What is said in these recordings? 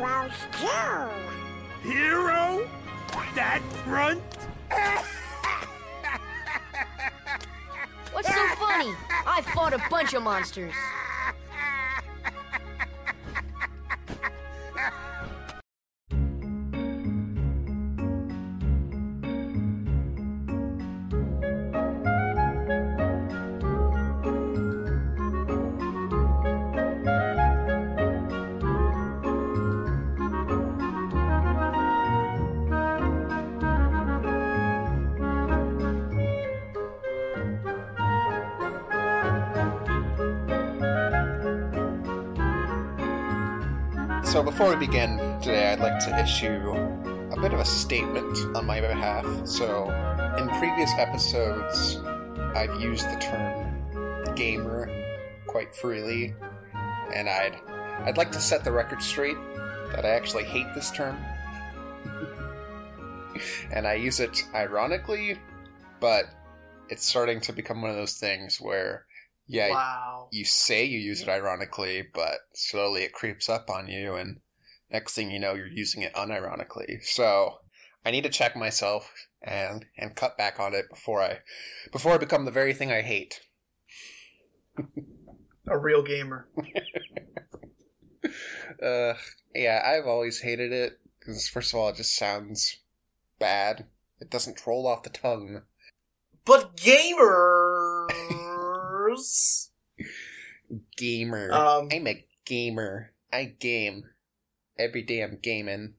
Heroes too. Hero? That grunt? What's so funny? I fought a bunch of monsters. Before we begin today, I'd like to issue a bit of a statement on my behalf. So, in previous episodes, I've used the term gamer quite freely, and I'd I'd like to set the record straight that I actually hate this term. and I use it ironically, but it's starting to become one of those things where yeah, Wow. you say you use it ironically, but slowly it creeps up on you, and next thing you know, you're using it unironically. So I need to check myself and and cut back on it before I before I become the very thing I hate. A real gamer. Uh, yeah, I've always hated it because first of all, it just sounds bad. It doesn't roll off the tongue. But gamers. Gamer. um, I'm a gamer. I game every day. I'm gaming.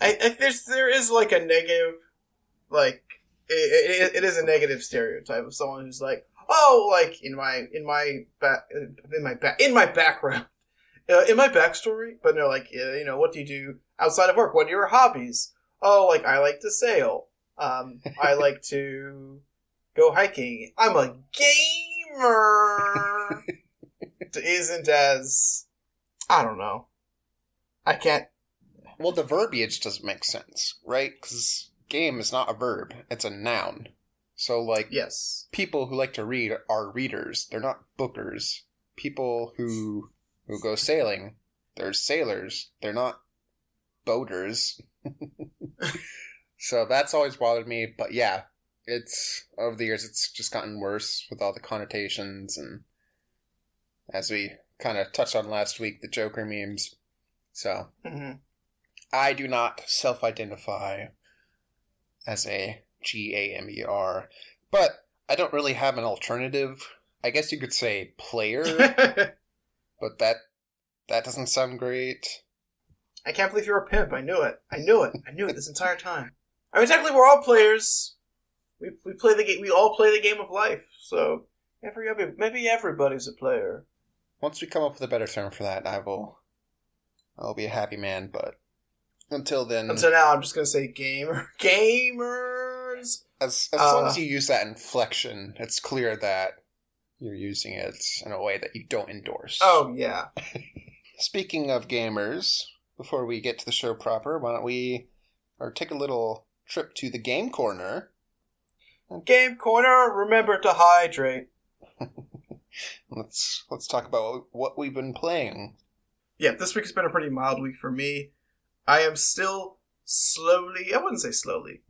I, I there's there is like a negative, like it, it, it is a negative stereotype of someone who's like, oh, like in my in my back in my back in my background, uh, in my backstory. But no, like uh, you know, what do you do outside of work? What are your hobbies? Oh, like I like to sail. Um, I like to go hiking. I'm a gamer. Isn't as I don't know. I can't Well, the verbiage doesn't make sense, right? Because game is not a verb; it's a noun. So, like, Yes. people who like to read are readers. They're not bookers. People who who go sailing, they're sailors. They're not boaters. so that's always bothered me. But yeah, it's over the years, it's just gotten worse with all the connotations and as we kind of touched on last week, the Joker memes. So hmm I do not self identify as a G A M E R, but I don't really have an alternative. I guess you could say player, but that that doesn't sound great. I can't believe you're a pimp. I knew it. I knew it. I knew it this entire time. I mean, technically, we're all players. We, we play the game. We all play the game of life. So every maybe everybody's a player. Once we come up with a better term for that, I will I'll be a happy man, but until then Until now, I'm just gonna say gamer, gamers. as as long uh, as you use that inflection, it's clear that you're using it in a way that you don't endorse. Oh yeah. Speaking of gamers, before we get to the show proper, why don't we or take a little trip to the game corner? Game corner. Remember to hydrate. Let's let's talk about what we've been playing. Yeah, this week has been a pretty mild week for me. I am still slowly. I wouldn't say slowly.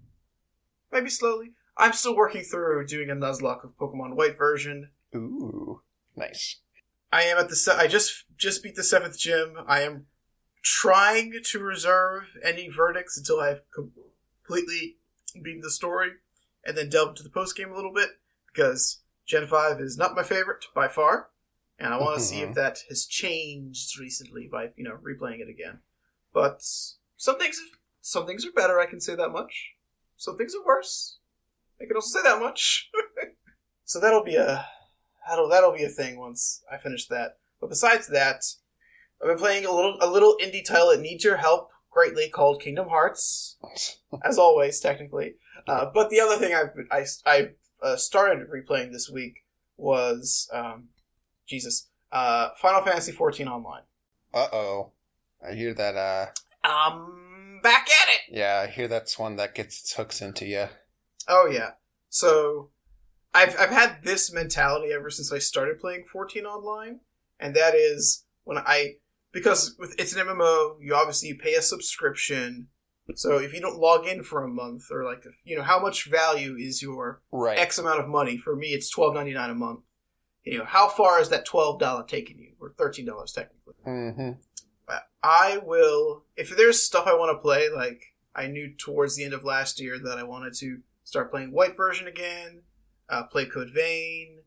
Maybe slowly. I'm still working through doing a Nuzlocke of Pokemon White version. Ooh, nice. I am at the. Se- I just just beat the seventh gym. I am trying to reserve any verdicts until I have completely beaten the story, and then delve into the post game a little bit because Gen Five is not my favorite by far, and I want to see if that has changed recently by you know replaying it again. But some things some things are better. I can say that much. Some things are worse. I can also say that much. so that'll be a that'll that'll be a thing once I finish that. But besides that, I've been playing a little a little indie title that needs your help greatly called Kingdom Hearts, as always, technically. Uh, but the other thing I've I I uh, started replaying this week was um, Jesus uh, Final Fantasy XIV Online. Uh oh. I hear that uh I'm back at it. yeah, I hear that's one that gets its hooks into you. Oh yeah. So I've I've had this mentality ever since I started playing 14 online, and that is when I because with, it's an MMO, you obviously pay a subscription. So if you don't log in for a month, or like you know how much value is your Right. X amount of money? For me, it's twelve ninety nine a month. You know how far is that twelve dollar taking you, or thirteen dollars technically? hmm I will if there's stuff I want to play. Like I knew towards the end of last year that I wanted to start playing White version again, uh, play Code Vein,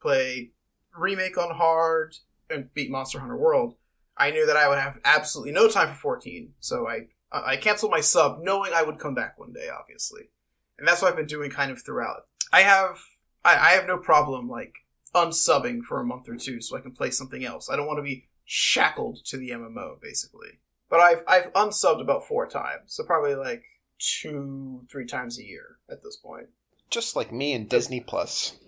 play remake on hard, and beat Monster Hunter World. I knew that I would have absolutely no time for 14, so I I canceled my sub, knowing I would come back one day, obviously, and that's what I've been doing kind of throughout. I have I, I have no problem like unsubbing for a month or two, so I can play something else. I don't want to be shackled to the MMO, basically. But I've I've unsubbed about four times, so probably like two three times a year at this point. Just like me and Disney Plus.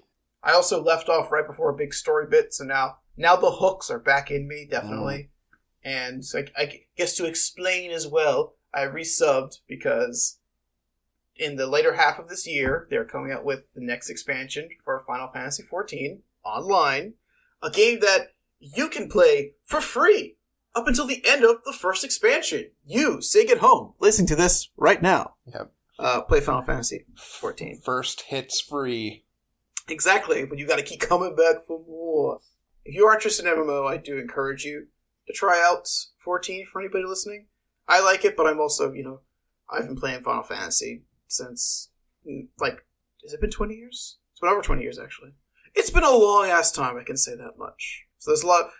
I also left off right before a big story bit, so now now the hooks are back in me definitely, and I, I guess to explain as well, I resubbed because in the later half of this year they're coming out with the next expansion for Final Fantasy XIV online, a game that you can play for free up until the end of the first expansion. You sitting at home listening to this right now, Yep. uh, play Final Fantasy 14. First hits free. Exactly, but you got to keep coming back for more. If you are interested in MMO, I do encourage you to try out 14 for anybody listening. I like it, but I'm also, you know, I've been playing Final Fantasy since, mm, like, has it been 20 years? It's been over 20 years, actually. It's been a long ass time, I can say that much. So there's a lot.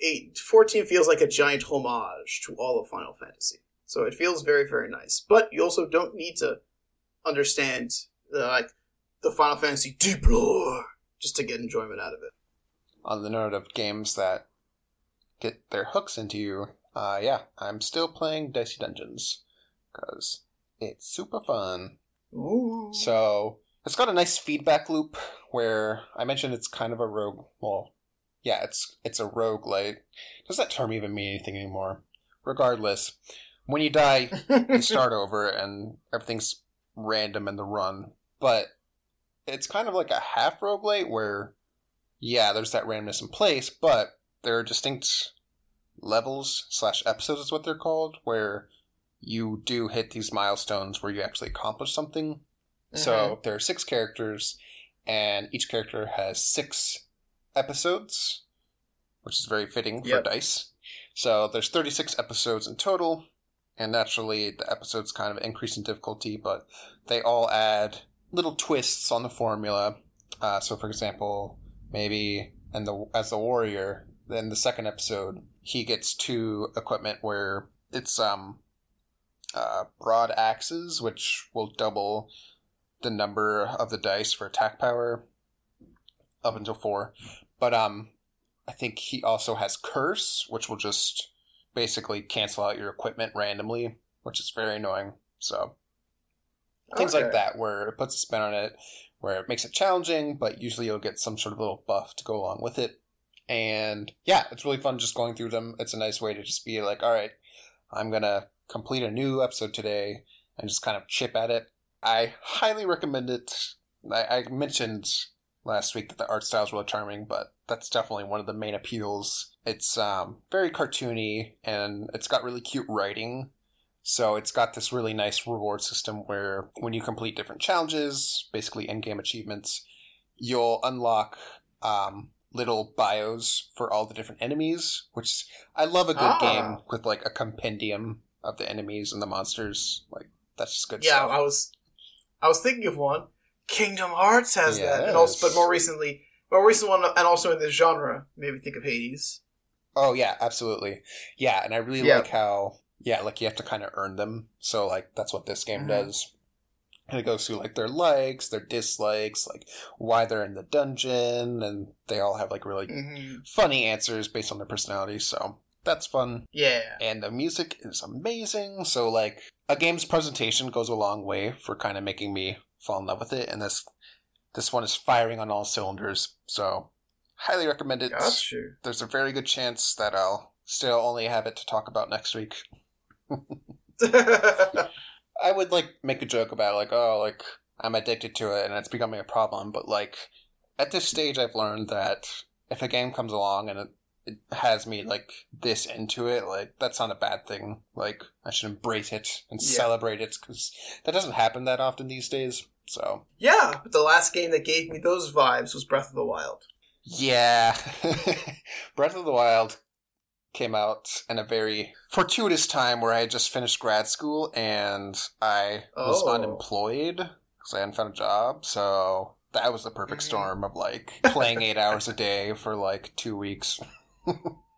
Eight, 14 feels like a giant homage to all of Final Fantasy. So it feels very, very nice. But you also don't need to understand, the, like, the Final Fantasy deep lore just to get enjoyment out of it. On the note of games that get their hooks into you, uh, yeah, I'm still playing Dicey Dungeons because it's super fun. Ooh. So it's got a nice feedback loop where I mentioned it's kind of a rogue. Well, yeah, it's it's a roguelite. Does that term even mean anything anymore? Regardless, when you die, you start over and everything's random in the run. But it's kind of like a half rogue roguelite where, yeah, there's that randomness in place, but there are distinct levels slash episodes is what they're called, where you do hit these milestones where you actually accomplish something. So there are six characters, and each character has six episodes, which is very fitting for dice. So there's 36 episodes in total, and naturally the episodes kind of increase in difficulty, but they all add little twists on the formula. Uh, so, for example, maybe and the as the warrior, then the second episode he gets two equipment where it's um uh, broad axes, which will double the number of the dice for attack power up until four. But um, I think he also has curse, which will just basically cancel out your equipment randomly, which is very annoying. So things like that, where it puts a spin on it, where it makes it challenging, but usually you'll get some sort of little buff to go along with it. And yeah, it's really fun just going through them. It's a nice way to just be like, all right, I'm gonna complete a new episode today and just kind of chip at it. I highly recommend it. I, I mentioned last week that the art style is really charming, but that's definitely one of the main appeals. It's um, very cartoony and it's got really cute writing. So it's got this really nice reward system where when you complete different challenges, basically end game achievements, you'll unlock um, little bios for all the different enemies. Which I love a good Ah. game with like a compendium of the enemies and the monsters. Like that's just good yeah, stuff. I was, I was thinking of one. Kingdom Hearts has that, and also, but more recently, more recent one, and also in this genre, maybe think of Hades. Oh yeah, absolutely. Yeah, and I really Yeah. like how yeah, like you have to kind of earn them. So like that's what this game Mhm. does. And it goes through like their likes, their dislikes, like why they're in the dungeon, and they all have like really hmm funny answers based on their personality. So that's fun. Yeah. And the music is amazing. So like a game's presentation goes a long way for kind of making me fall in love with it. And this this one is firing on all cylinders. So highly recommend it Got you. there's a very good chance that I'll still only have it to talk about next week. I would like make a joke about it, like, oh, like I'm addicted to it and it's becoming a problem, but like at this stage I've learned that if a game comes along and it it has me like this into it, like that's not a bad thing. Like I should embrace it and Yeah. celebrate it because that doesn't happen that often these days. So Yeah, but the last game that gave me those vibes was Breath of the Wild. yeah, Breath of the Wild came out in a very fortuitous time where I had just finished grad school and I was Oh. unemployed because I hadn't found a job. So that was the perfect Mhm. storm of like playing eight hours a day for like two weeks.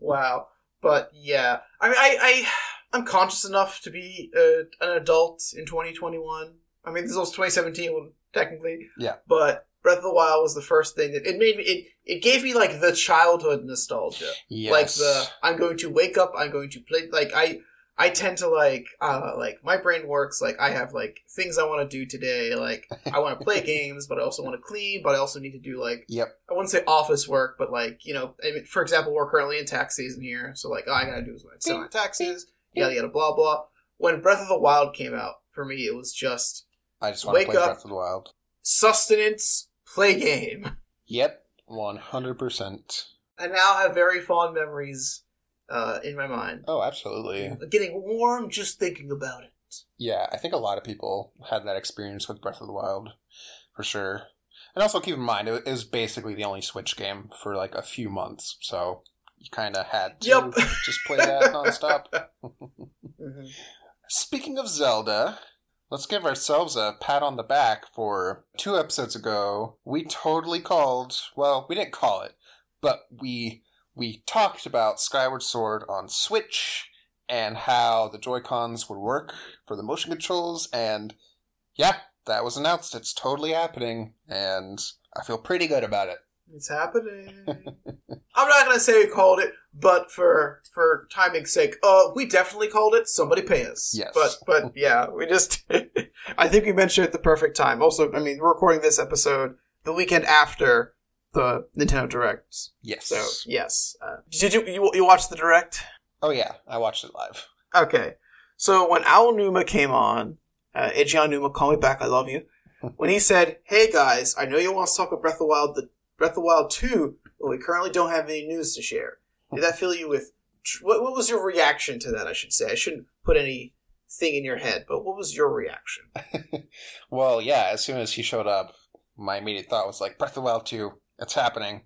Wow. But yeah, I mean, I, I I'm conscious enough to be uh, an adult in 2021. I mean, this was 2017, well, technically. Yeah. But Breath of the Wild was the first thing that it made me. It it gave me like the childhood nostalgia. Yes. Like the I'm going to wake up, I'm going to play. Like I I tend to like uh like my brain works like I have like things I want to do today. Like I want to play games, but I also want to clean, but I also need to do like Yep. I wouldn't say office work, but like you know, I mean, for example, we're currently in tax season here, so like all I gotta do is my taxes, yada yada blah blah. When Breath of the Wild came out, for me, it was just I just want to wake play up. Breath of the Wild. sustenance, play game, Yep, one hundred percent. and now I have very fond memories uh, in my mind. Oh, absolutely. Getting warm just thinking about it. Yeah, I think a lot of people had that experience with Breath of the Wild, for sure. And also keep in mind, it was basically the only Switch game for like a few months, so you kind of had to Yep. just play that nonstop. Mhm. Speaking of Zelda, let's give ourselves a pat on the back for two episodes ago. We totally called, well, we didn't call it, but we we talked about Skyward Sword on Switch and how the Joy-Cons would work for the motion controls and yeah, that was announced. It's totally happening and I feel pretty good about it. It's happening. I'm not gonna say we called it, but for for timing's sake, uh, we definitely called it. Somebody pay us. Yes. But but yeah, we just. I think we mentioned it at the perfect time. Also, I mean, we're recording this episode the weekend after the Nintendo Direct. Yes. So yes, uh, did you, you you watch the Direct? Oh yeah, I watched it live. Okay. So when Aonuma came on, uh, Eiji Aonuma, call me back, I love you. When he said, "Hey guys, I know you want to talk about Breath of the Wild, the Breath of the Wild two, but we currently don't have any news to share." Did that fill you with what? What was your reaction to that? I should say. I shouldn't put anything in your head, but what was your reaction? Well, yeah, as soon as he showed up, my immediate thought was like Breath of the Wild 2, it's happening.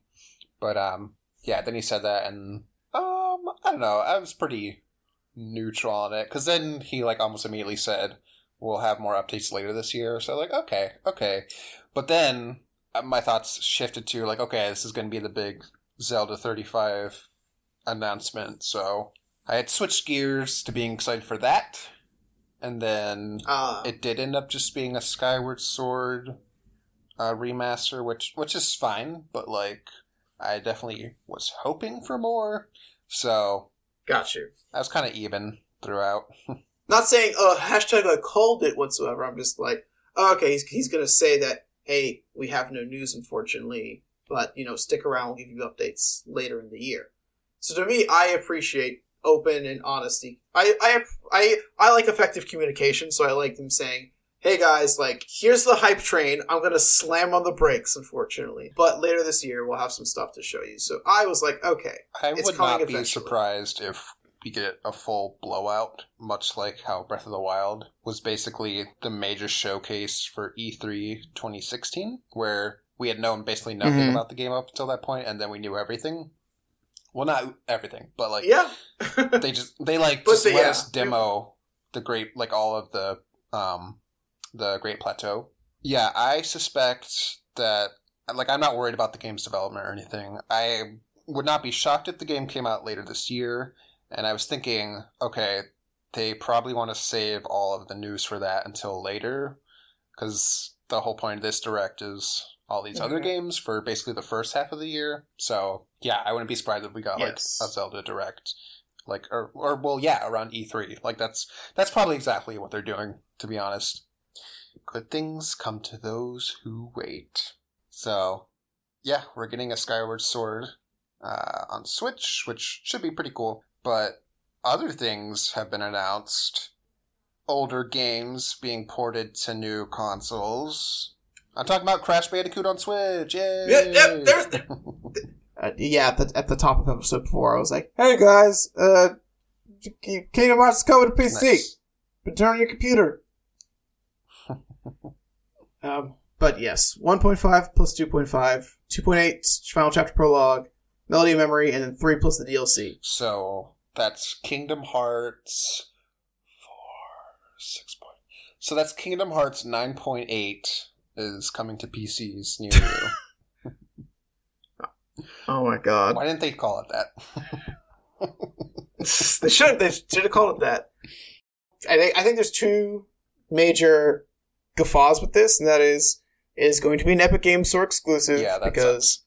But um yeah, then he said that and um I don't know, I was pretty neutral on it cuz then he like almost immediately said we'll have more updates later this year. So like okay, okay. But then uh, my thoughts shifted to like okay, this is going to be the big Zelda 35 announcement. So I had switched gears to being excited for that. And then Uh, it did end up just being a Skyward Sword uh, remaster, which which is fine, but like I definitely was hoping for more, so got you. I was kind of even throughout. Not saying, uh, hashtag I called it whatsoever. I'm just like, oh, okay, he's, he's to say that, hey, we have no news, unfortunately, but, you know, stick around, we'll give you updates later in the year. So to me, I appreciate open and honesty. I, I, I, I like effective communication, so I like them saying, hey guys, like, here's the hype train. I'm going to slam on the brakes, unfortunately. But later this year, we'll have some stuff to show you. So I was like, okay. I It's would coming not be eventually. surprised if we get a full blowout, much like how Breath of the Wild was basically the major showcase for E E3 2016, where we had known basically nothing Mhm. about the game up until that point, and then we knew everything. Well, not everything, but like Yeah. they just they like just the- let yeah. us demo the great like all of the um the Great Plateau. Yeah, I suspect that like I'm not worried about the game's development or anything. I would not be shocked if the game came out later this year. And I was thinking, okay, they probably want to save all of the news for that until later, because the whole point of this direct is all these other Mhm. games for basically the first half of the year. So yeah, I wouldn't be surprised if we got Yes. like a Zelda direct, like or or well, yeah, around E3. Like that's that's probably exactly what they're doing. To be honest, good things come to those who wait. So yeah, we're getting a Skyward Sword uh, on Switch, which should be pretty cool. But other things have been announced. Older games being ported to new consoles. I'm talking about Crash Bandicoot on Switch. Yay! Yeah, yep, there's- uh, yeah, at the, at the top of episode four, I was like, "Hey guys, uh, Kingdom Hearts is coming to PC. Nice. But turn on your computer." um, but yes, 1.5 plus 2.5, 2.8 final chapter prologue, Melody of Memory, and then three plus the DLC. So that's Kingdom Hearts four six point. So that's Kingdom Hearts nine point eight is coming to PCs near you. Oh my god. Why didn't they call it that? they should they should have called it that. I think I think there's two major guffaws with this, and that is it is going to be an Epic Games Store exclusive Yeah, because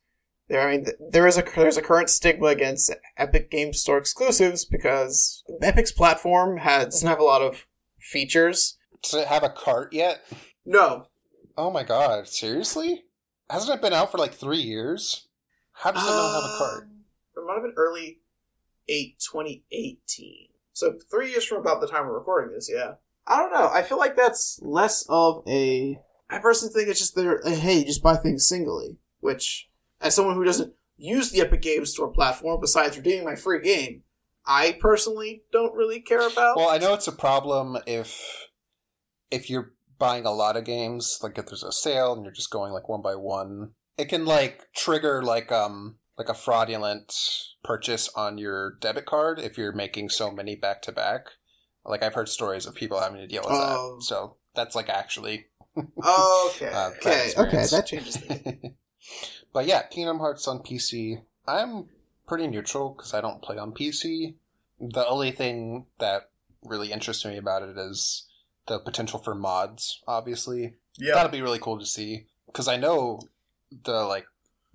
there I mean there is a there's a current stigma against Epic Games Store exclusives because Epic's platform has doesn't have a lot of features. Does it have a cart yet? No, Oh my god, seriously? Hasn't it been out for like three years? How does it not have a cart? Um, It might have been early 8 2018. So three years from about the time we're recording this, yeah. I don't know. I feel like that's less of a. I personally think it's just there. Hey, just buy things singly. Which, as someone who doesn't use the Epic Games Store platform, besides redeeming my free game, I personally don't really care about. Well, I know it's a problem if if you're buying a lot of games, like if there's a sale and you're just going like one by one, it can like trigger like um like a fraudulent purchase on your debit card if you're making so many back to back. Like I've heard stories of people having to deal with Oh. that. So that's like actually okay, uh, okay, okay. That changes things. but yeah, Kingdom Hearts on PC. I'm pretty neutral because I don't play on PC. The only thing that really interests me about it is the potential for mods. Obviously, Yeah. that'll be really cool to see because I know the like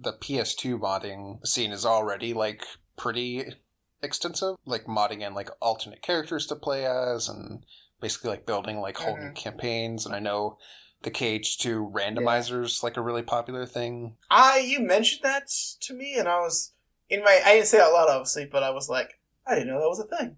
the PS2 modding scene is already like pretty extensive, like modding in like alternate characters to play as and basically like building like whole new campaigns. And I know the KH2 randomizers like a really popular thing. I you mentioned that to me, and I was in my. I didn't say out loud, obviously, but I was like, I didn't know that was a thing.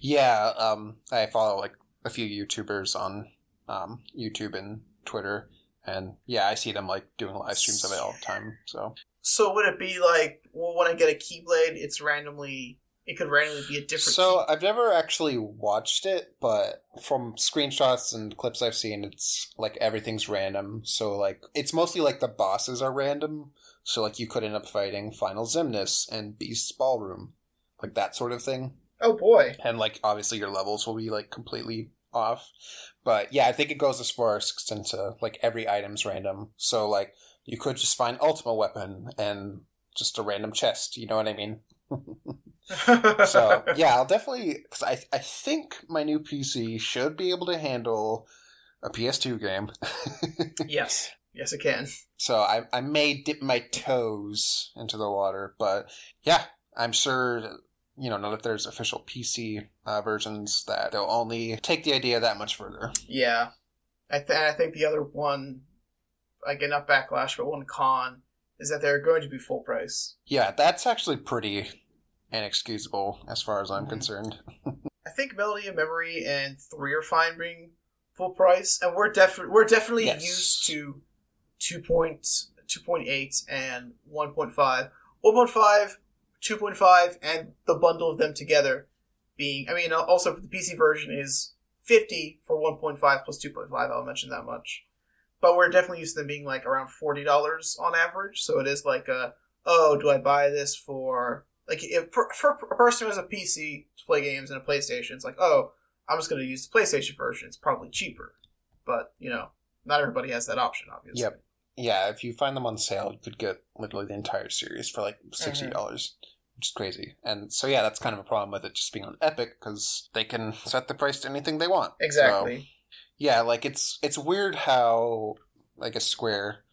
Yeah, um, I follow like a few YouTubers on um, YouTube and Twitter, and yeah, I see them like doing live streams of it all the time. So So would it be like, well, when I get a Keyblade, it's randomly, it could randomly be a different. So I've never actually watched it, but from screenshots and clips I've seen, it's like everything's random. So like it's mostly like the bosses are random. So like you could end up fighting Final Xemnas and Beast's Ballroom, like that sort of thing. oh boy, And like obviously your levels will be like completely off. But yeah, I think it goes as far as extent to like every item's random. So like you could just find ultimate weapon and just a random chest. You know what I mean? so yeah, I'll definitely because I I think my new PC should be able to handle a PS2 game. yes, yes, it can. so I I may dip my toes into the water, but yeah, I'm sure you know now that there's official PC uh, versions that they'll only take the idea that much further. Yeah, I th- I think the other one, again, enough backlash, but one con is that they're going to be full price. Yeah, that's actually pretty inexcusable as far as I'm Mhm. concerned. I think Melody of Memory and Three are fine being full price, and we're definitely we're definitely Yes. used to 2.2.8 and 1.5. 1.5, 2.5, and the bundle of them together being. I mean, also for the PC version is 50 for 1.5 plus 2.5. I'll mention that much. But we're definitely used to them being like around forty dollars on average. So it is like a oh, do I buy this for like if for, for a person who has a PC to play games and a PlayStation, it's like oh, I'm just going to use the PlayStation version. It's probably cheaper, but you know, not everybody has that option. Obviously. Yep. Yeah, if you find them on sale, you could get literally the entire series for like sixty mm-hmm. dollars, which is crazy. And so yeah, that's kind of a problem with it just being on Epic because they can set the price to anything they want. Exactly. Yeah, like it's it's weird how like a Square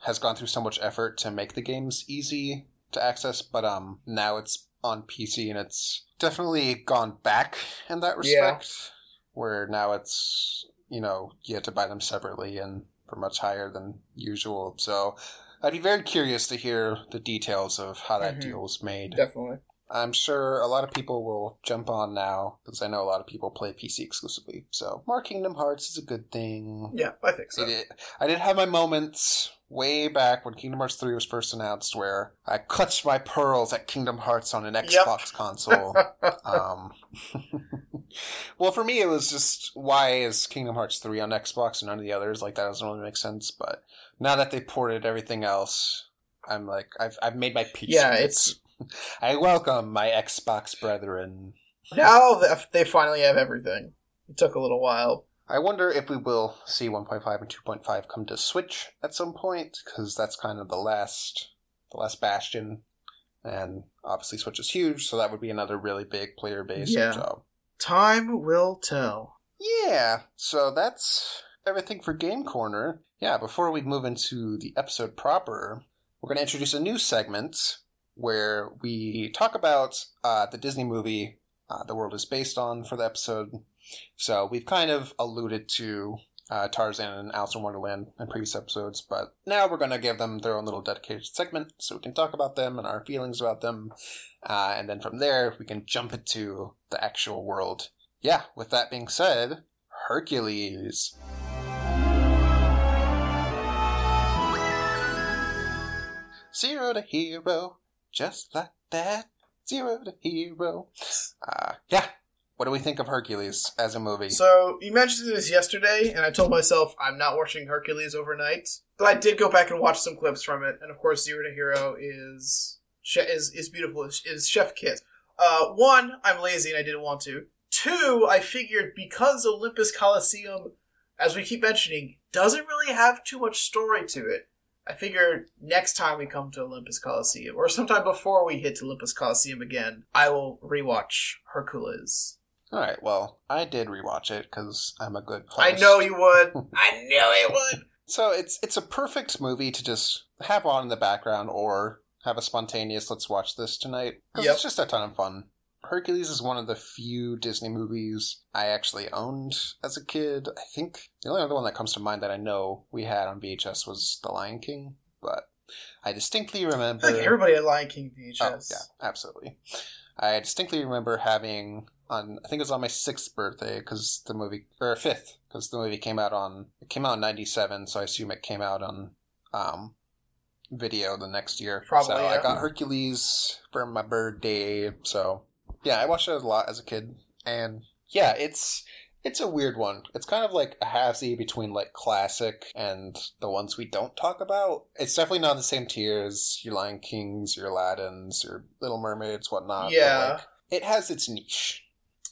has gone through so much effort to make the games easy to access, but um now it's on PC and it's definitely gone back in that respect. Where now it's you know you have to buy them separately and for much higher than usual. So I'd be very curious to hear the details of how that Mhm. deal was made. Definitely. I'm sure a lot of people will jump on now because I know a lot of people play PC exclusively. So more Kingdom Hearts is a good thing. Yeah, I think so. I did, I did have my moments way back when Kingdom Hearts 3 was first announced where I clutched my pearls at Kingdom Hearts on an Xbox console. um, well, for me, it was just why is Kingdom Hearts 3 on Xbox and none of the others? Like, that doesn't really make sense. But now that they ported everything else, I'm like, I've, I've made my peace. Yeah, it's- I welcome my Xbox brethren. Now they finally have everything. It took a little while. I wonder if we will see 1.5 and 2.5 come to Switch at some point, because that's kind of the last, the last bastion, and obviously Switch is huge, so that would be another really big player base. Yeah. So Time will tell. yeah, so that's everything for Game Corner. Yeah, before we move into the episode proper, we're going to introduce a new segment where we talk about uh, the Disney movie uh, the world is based on for the episode. So we've kind of alluded to uh, Tarzan and Alice in Wonderland in previous episodes, but now we're going to give them their own little dedicated segment so we can talk about them and our feelings about them. Uh, and then from there, we can jump into the actual world. Yeah, with that being said, Hercules. Zero to hero, just like that. Zero to hero. Uh, yeah. What do we think of Hercules as a movie? So you mentioned this yesterday, and I told myself I'm not watching Hercules overnight. But I did go back and watch some clips from it, and of course, Zero to Hero is is is beautiful. Is, Chef Kiss. Uh, one, I'm lazy and I didn't want to. Two, I figured because Olympus Coliseum, as we keep mentioning, doesn't really have too much story to it. I figure next time we come to Olympus Coliseum, or sometime before we hit Olympus Coliseum again, I will rewatch Hercules. All right. Well, I did rewatch it because I'm a good. Host. I know you would. I knew he would. So it's it's a perfect movie to just have on in the background or have a spontaneous let's watch this tonight because Yep. it's just a ton of fun. Hercules is one of the few Disney movies I actually owned as a kid. I think the only other one that comes to mind that I know we had on VHS was The Lion King, but I distinctly remember. Think everybody had Lion King VHS. Oh, yeah, absolutely. I distinctly remember having on. I think it was on my sixth birthday because the movie or fifth because the movie came out on. It came out in '97, so I assume it came out on um, video the next year. Probably, So I got Hercules for my birthday. So yeah, I watched it a lot as a kid, and yeah, it's it's a weird one. It's kind of like a halfsy between like classic and the ones we don't talk about. It's definitely not the same tier as your Lion Kings, your Aladdins, your Little Mermaids, whatnot. but, Yeah. like, it has its niche.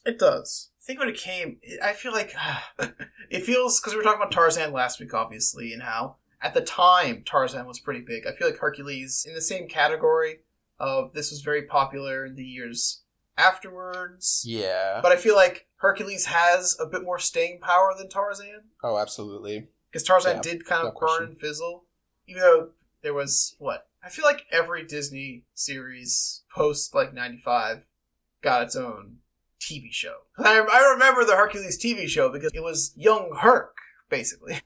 It does. I think when it came, I feel like it feels because we were talking about Tarzan last week, obviously, and how at the time Tarzan was pretty big. I feel like Hercules in the same category of this was very popular in the years afterwards. Yeah. But I feel like Hercules has a bit more staying power than Tarzan oh, absolutely. because Tarzan Yeah, did kind of burn question. and fizzle, even though there was what I feel like every Disney series post like '95 got its own TV show. I, I remember the Hercules TV show because it was young Herc, basically.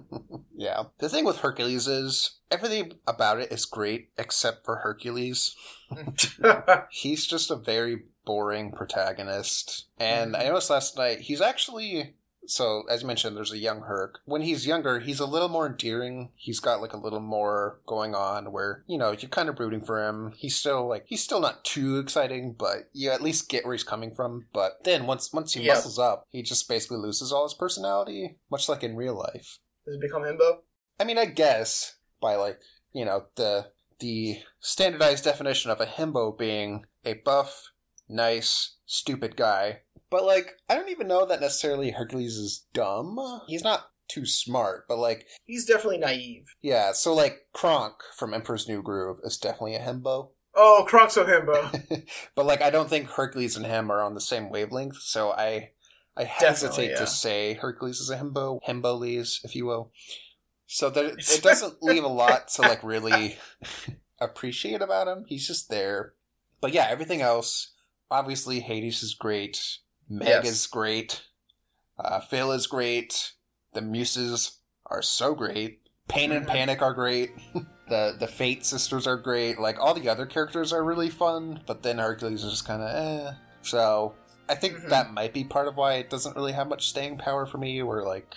yeah. The thing with Hercules is everything about it is great except for Hercules. He's just a very boring protagonist. And mm-hmm. I noticed last night he's actually so as you mentioned, there's a young Herc. When he's younger, he's a little more endearing. He's got like a little more going on where, you know, you're kind of rooting for him. He's still like he's still not too exciting, but you at least get where he's coming from. But then once once he Yeah. muscles up, he just basically loses all his personality, much like in real life. Does it become himbo? I mean, I guess by like you know the the standardized definition of a himbo being a buff, nice, stupid guy. But like, I don't even know that necessarily Hercules is dumb. He's not too smart, but like, He's definitely naive. yeah. So like, Kronk from Emperor's New Groove is definitely a himbo. Oh, Kronk's a himbo. but like, I don't think Hercules and him are on the same wavelength. So I I hesitate yeah. to say Hercules is a himbo, himboles, if you will. So that it doesn't leave a lot to like really appreciate about him. He's just there. But yeah, everything else, obviously Hades is great. Meg Yes. is great. Uh, Phil is great. The Muses are so great. Pain and Mhm. Panic are great. The the Fate sisters are great. Like all the other characters are really fun, but then Hercules is just kind of eh. So I think Mhm. that might be part of why it doesn't really have much staying power for me. Where like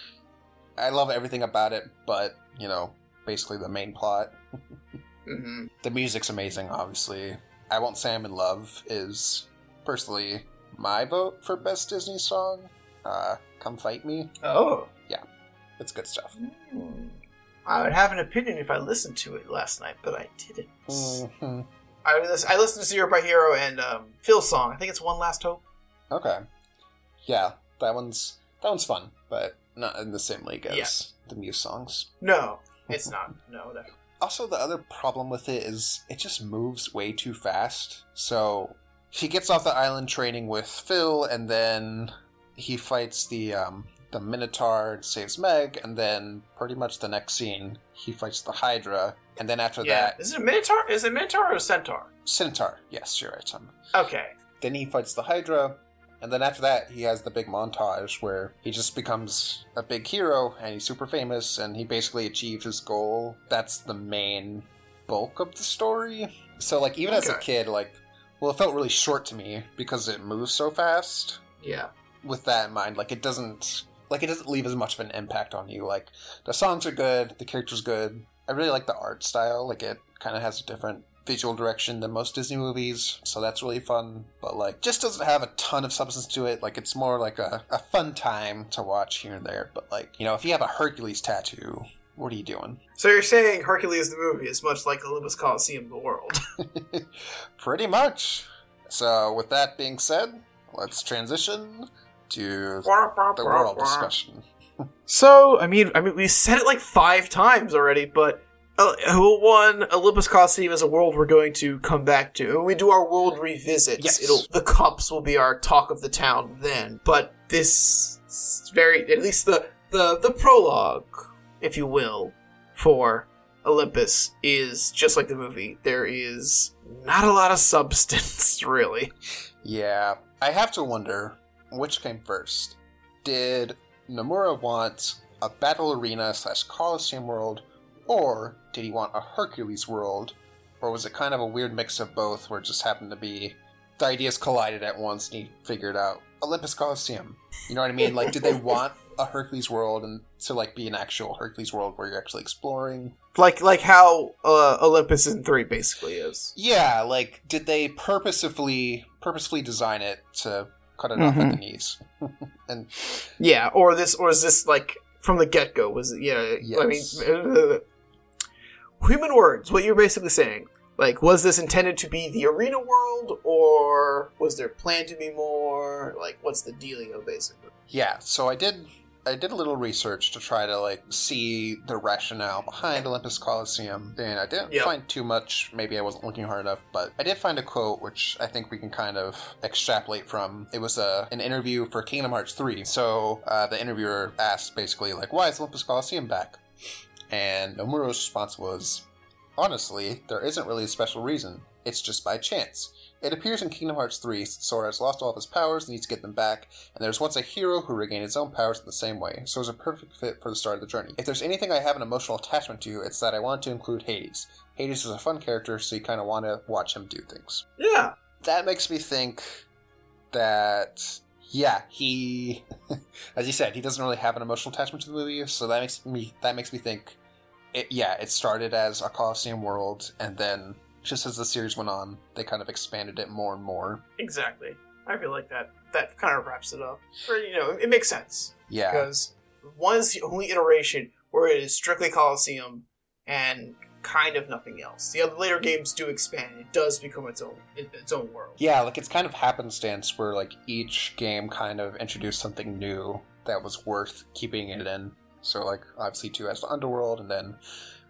I love everything about it, but you know, basically the main plot. hmm The music's amazing, obviously. I Won't Say I'm in Love is personally my vote for best Disney song. Uh, Come Fight Me. Oh. Yeah. It's good stuff. Hmm. I would have an opinion if I listened to it last night, but I didn't. hmm I, was, I listened to Zero by Hero and um, Phil's song. I think it's One Last Hope. Okay. Yeah, that one's that one's fun, but not in the same league as Yeah. the Muse songs. No, it's not. No, no. Also, the other problem with it is it just moves way too fast. So he gets off the island training with Phil, and then he fights the um, the Minotaur and saves Meg, and then pretty much the next scene he fights the Hydra, and then after Yeah. that, Is it a Minotaur? Is it Minotaur or a Centaur? Centaur. Yes, you're right. Okay. Then he fights the Hydra, and then after that, he has the big montage where he just becomes a big hero and he's super famous and he basically achieves his goal. That's the main bulk of the story. So, like, even as a kid, like, well, it felt really short to me because it moves so fast. Yeah. With that in mind, like, it doesn't. Like it doesn't leave as much of an impact on you. Like the songs are good, the characters good. I really like the art style. Like it kind of has a different visual direction than most Disney movies, so that's really fun. But like, just doesn't have a ton of substance to it. Like, it's more like a, a fun time to watch here and there. But like, you know, if you have a Hercules tattoo, what are you doing? So you're saying Hercules the movie is much like Olympus Coliseum the world? Pretty much. So, with that being said, let's transition to the world discussion. So, I mean, I mean, we said it like five times already, but uh, one Olympus Coliseum is a world we're going to come back to. When we do our world revisits, Yes. it'll the cups will be our talk of the town then. But this is very, at least the the the prologue, if you will, for Olympus is just like the movie. There is not a lot of substance, really. Yeah, I have to wonder which came first. Did Nomura want a battle arena slash Coliseum world, or did he want a Hercules world, or was it kind of a weird mix of both, where it just happened to be the ideas collided at once and he figured out Olympus Coliseum? You know what I mean? Like, did they want a Hercules world and to like be an actual Hercules world where you're actually exploring? Like like how uh, Olympus in three basically is. Yeah, like did they purposefully purposefully design it to cut it off at the knees? and Yeah, or this, or is this like from the get go? Was it? Yeah, I mean, uh, human words. What you're basically saying, like, was this intended to be the arena world, or was there planned to be more? Like, what's the dealio, basically? yeah, so I did I did a little research to try to like see the rationale behind Olympus Coliseum, and I didn't Yep. find too much. Maybe I wasn't looking hard enough, but I did find a quote which I think we can kind of extrapolate from. It was a an interview for Kingdom Hearts 3. So uh, the interviewer asked basically like, "Why is Olympus Coliseum back?" And Nomura's response was, Honestly, there isn't really a special reason. It's just by chance. It appears in Kingdom Hearts 3, Sora has lost all of his powers and needs to get them back, and there's once a hero who regained his own powers in the same way, so it's a perfect fit for the start of the journey. If there's anything I have an emotional attachment to, it's that I wanted to include Hades. Hades is a fun character, so you kind of want to watch him do things. Yeah, That makes me think that, yeah, he, as you said, he doesn't really have an emotional attachment to the movie, so that makes me that makes me think, it, yeah, it started as a Coliseum world, and then just as the series went on, they kind of expanded it more and more. exactly. I feel like that that kind of wraps it up. Or you know, it makes sense. Yeah, because one is the only iteration where it is strictly Coliseum and kind of nothing else. The other later games do expand; it does become its own its own world. yeah, like it's kind of happenstance where like each game kind of introduced something new that was worth keeping it in. So like obviously two has the underworld, and then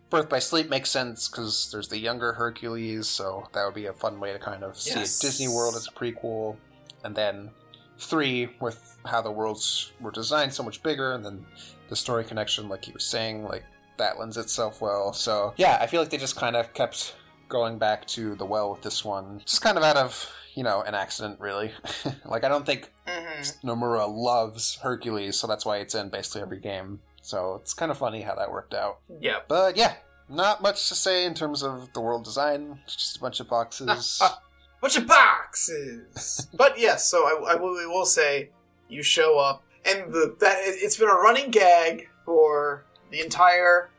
Birth by Sleep makes sense because there's the younger Hercules, so that would be a fun way to kind of see Yes. Disney World as a prequel. And then three with how the worlds were designed so much bigger, and then the story connection, like you were saying, like that lends itself well. So yeah, I feel like they just kind of kept going back to the well with this one, just kind of out of you know an accident, really. like I don't think Mm-hmm. Nomura loves Hercules, so that's why it's in basically every game. So it's kind of funny how that worked out. Yeah, But yeah, not much to say in terms of the world design. It's just a bunch of boxes. bunch of boxes. but yes, so I, I will, we will say you show up, and the that it's been a running gag for the entire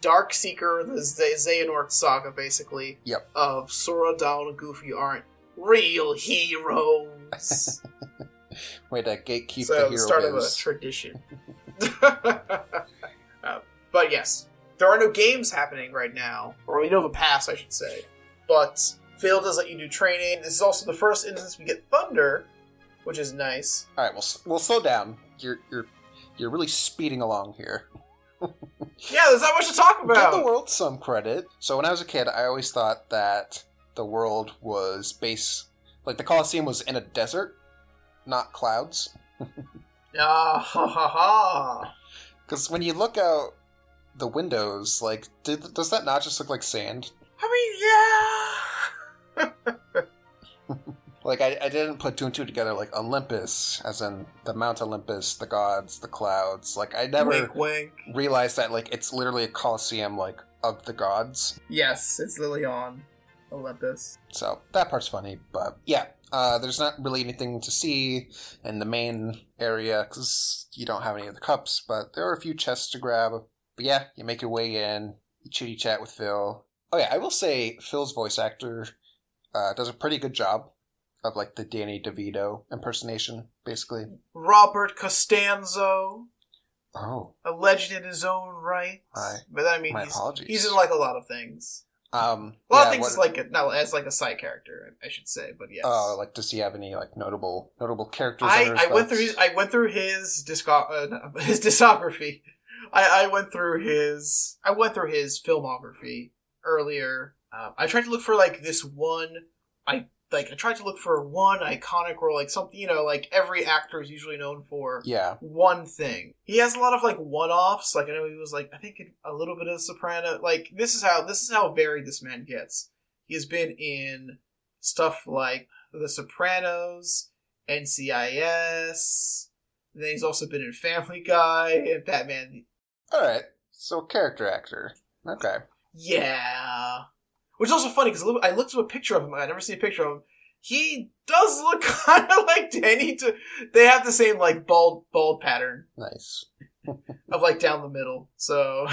Dark Seeker, the Z- Xehanort saga, basically. Yep. Of Sora, Donald, and Goofy aren't real heroes. Way to gatekeep so the the hero start of a tradition. Uh, but yes, there are no games happening right now, or we know of a pass, I should say. But Phil does let you do training. This is also the first instance we get Thunder, which is nice. All right, we'll we'll slow down. You're you're you're really speeding along here. Yeah, there's not much to talk about. Give the world some credit. So when I was a kid, I always thought that the world was base like the Colosseum was in a desert, not clouds. Ah, ha ha ha. Because when you look out the windows, like, did, does that not just look like sand? I mean, yeah. Like, I, I didn't put two and two together. Like Olympus, as in the Mount Olympus, the gods, the clouds. Like, I never Wink, wink. realized that like it's literally a coliseum, like of the gods. Yes, it's Lilion, Olympus. So that part's funny, but yeah, uh, there's not really anything to see in the main area because you don't have any of the cups, but there are a few chests to grab. But yeah, you make your way in, you chitty chat with Phil. Oh yeah, I will say Phil's voice actor uh, does a pretty good job of like the Danny DeVito impersonation, basically. Robert Costanzo, Oh, a legend in his own right. Hi. But I mean, My he's, apologies. he's in like a lot of things. Um, A lot yeah, of things is like a, no, as like a side character, I should say. But yes. Oh, like does he have any like notable notable characters? I, I went through his, I went through his disco- uh, no, his discography. I, I went through his I went through his filmography earlier. Um, I tried to look for like this one. I like I tried to look for one iconic role, like something you know, like every actor is usually known for Yeah, one thing. He has a lot of like one-offs. Like I know he was like I think a little bit of Soprano. Like this is how this is how varied this man gets. He has been in stuff like The Sopranos, NCIS. Then he's also been in Family Guy and Batman. all right. So character actor. Okay. Yeah, which is also funny because I looked at a picture of him. I never see a picture of him. He does look kind of like Danny. To they have the same like bald bald pattern. Nice. of like down the middle. So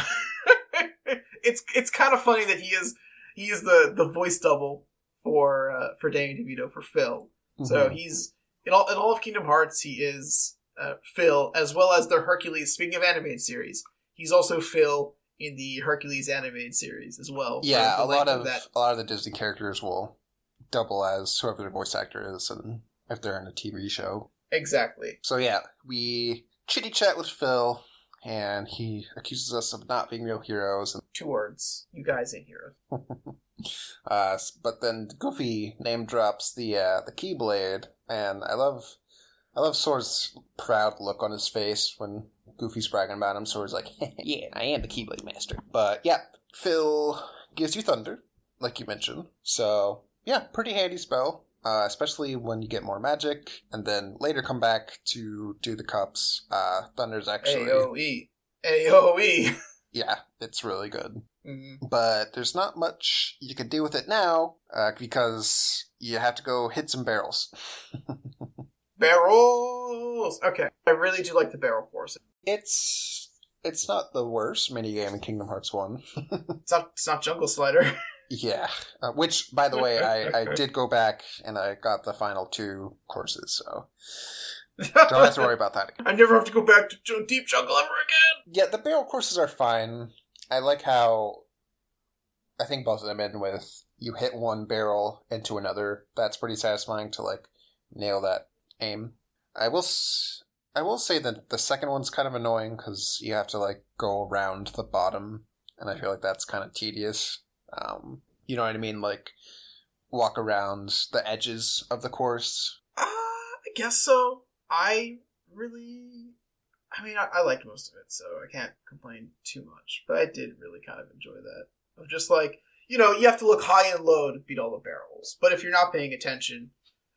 it's it's kind of funny that he is he is the the voice double for uh, for Danny DeVito for Phil. So Mhm. he's in all in all of Kingdom Hearts he is uh, Phil as well as the Hercules. Speaking of animated series, he's also Phil in the Hercules animated series as well. yeah, a lot length of that. a lot of the Disney characters will double as whoever their voice actor is, and if they're in a TV show. Exactly. So yeah, we chitty chat with Phil, and he accuses us of not being real heroes. And, Two words. You guys ain't heroes. uh, but then Goofy name drops the uh, the Keyblade, and I love I love Sora's proud look on his face when Goofy's bragging about him. so he's like, "Yeah, I am the Keyblade master." But yeah, Phil gives you thunder, like you mentioned. So yeah, pretty handy spell. Uh, especially when you get more magic, and then later come back to do the cups. Uh, Thunder's actually, AOE. AOE. yeah, it's really good. Mhm. But there's not much you can do with it now uh, because you have to go hit some barrels. Barrels. Okay. I really do like the barrel force. It's it's not the worst minigame in Kingdom Hearts One. It's not. It's not Jungle Slider. yeah, uh, which by the way, I, I did go back and I got the final two courses, so don't have to worry about that. Again. I never have to go back to Deep Jungle ever again. Yeah, the barrel courses are fine. I like how I think both of them end with you hit one barrel into another. That's pretty satisfying to like nail that aim. I will s- I will say that the second one's kind of annoying because you have to like go around the bottom, and I feel like that's kind of tedious. Um, you know what I mean? Like walk around the edges of the course. Uh, I guess so. I really. I mean, I, I liked most of it, so I can't complain too much. But I did really kind of enjoy that. Of just like, you know, you have to look high and low to beat all the barrels. But if you're not paying attention,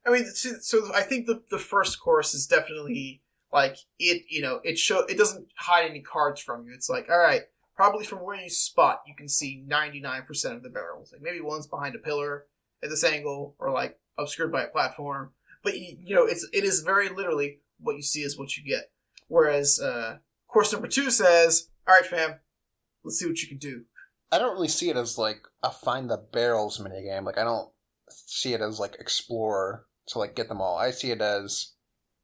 I mean, so, so I think the the first course is definitely like it. You know, it show it doesn't hide any cards from you. It's like, all right, probably from where you spot, you can see 99% of the barrels. Like maybe one's behind a pillar at this angle, or like obscured by a platform. But you, you know, it's it is very literally what you see is what you get. Whereas uh, course number two says, "All right, fam, let's see what you can do." I don't really see it as like a find the barrels minigame. Like I don't see it as like explore to like get them all. I see it as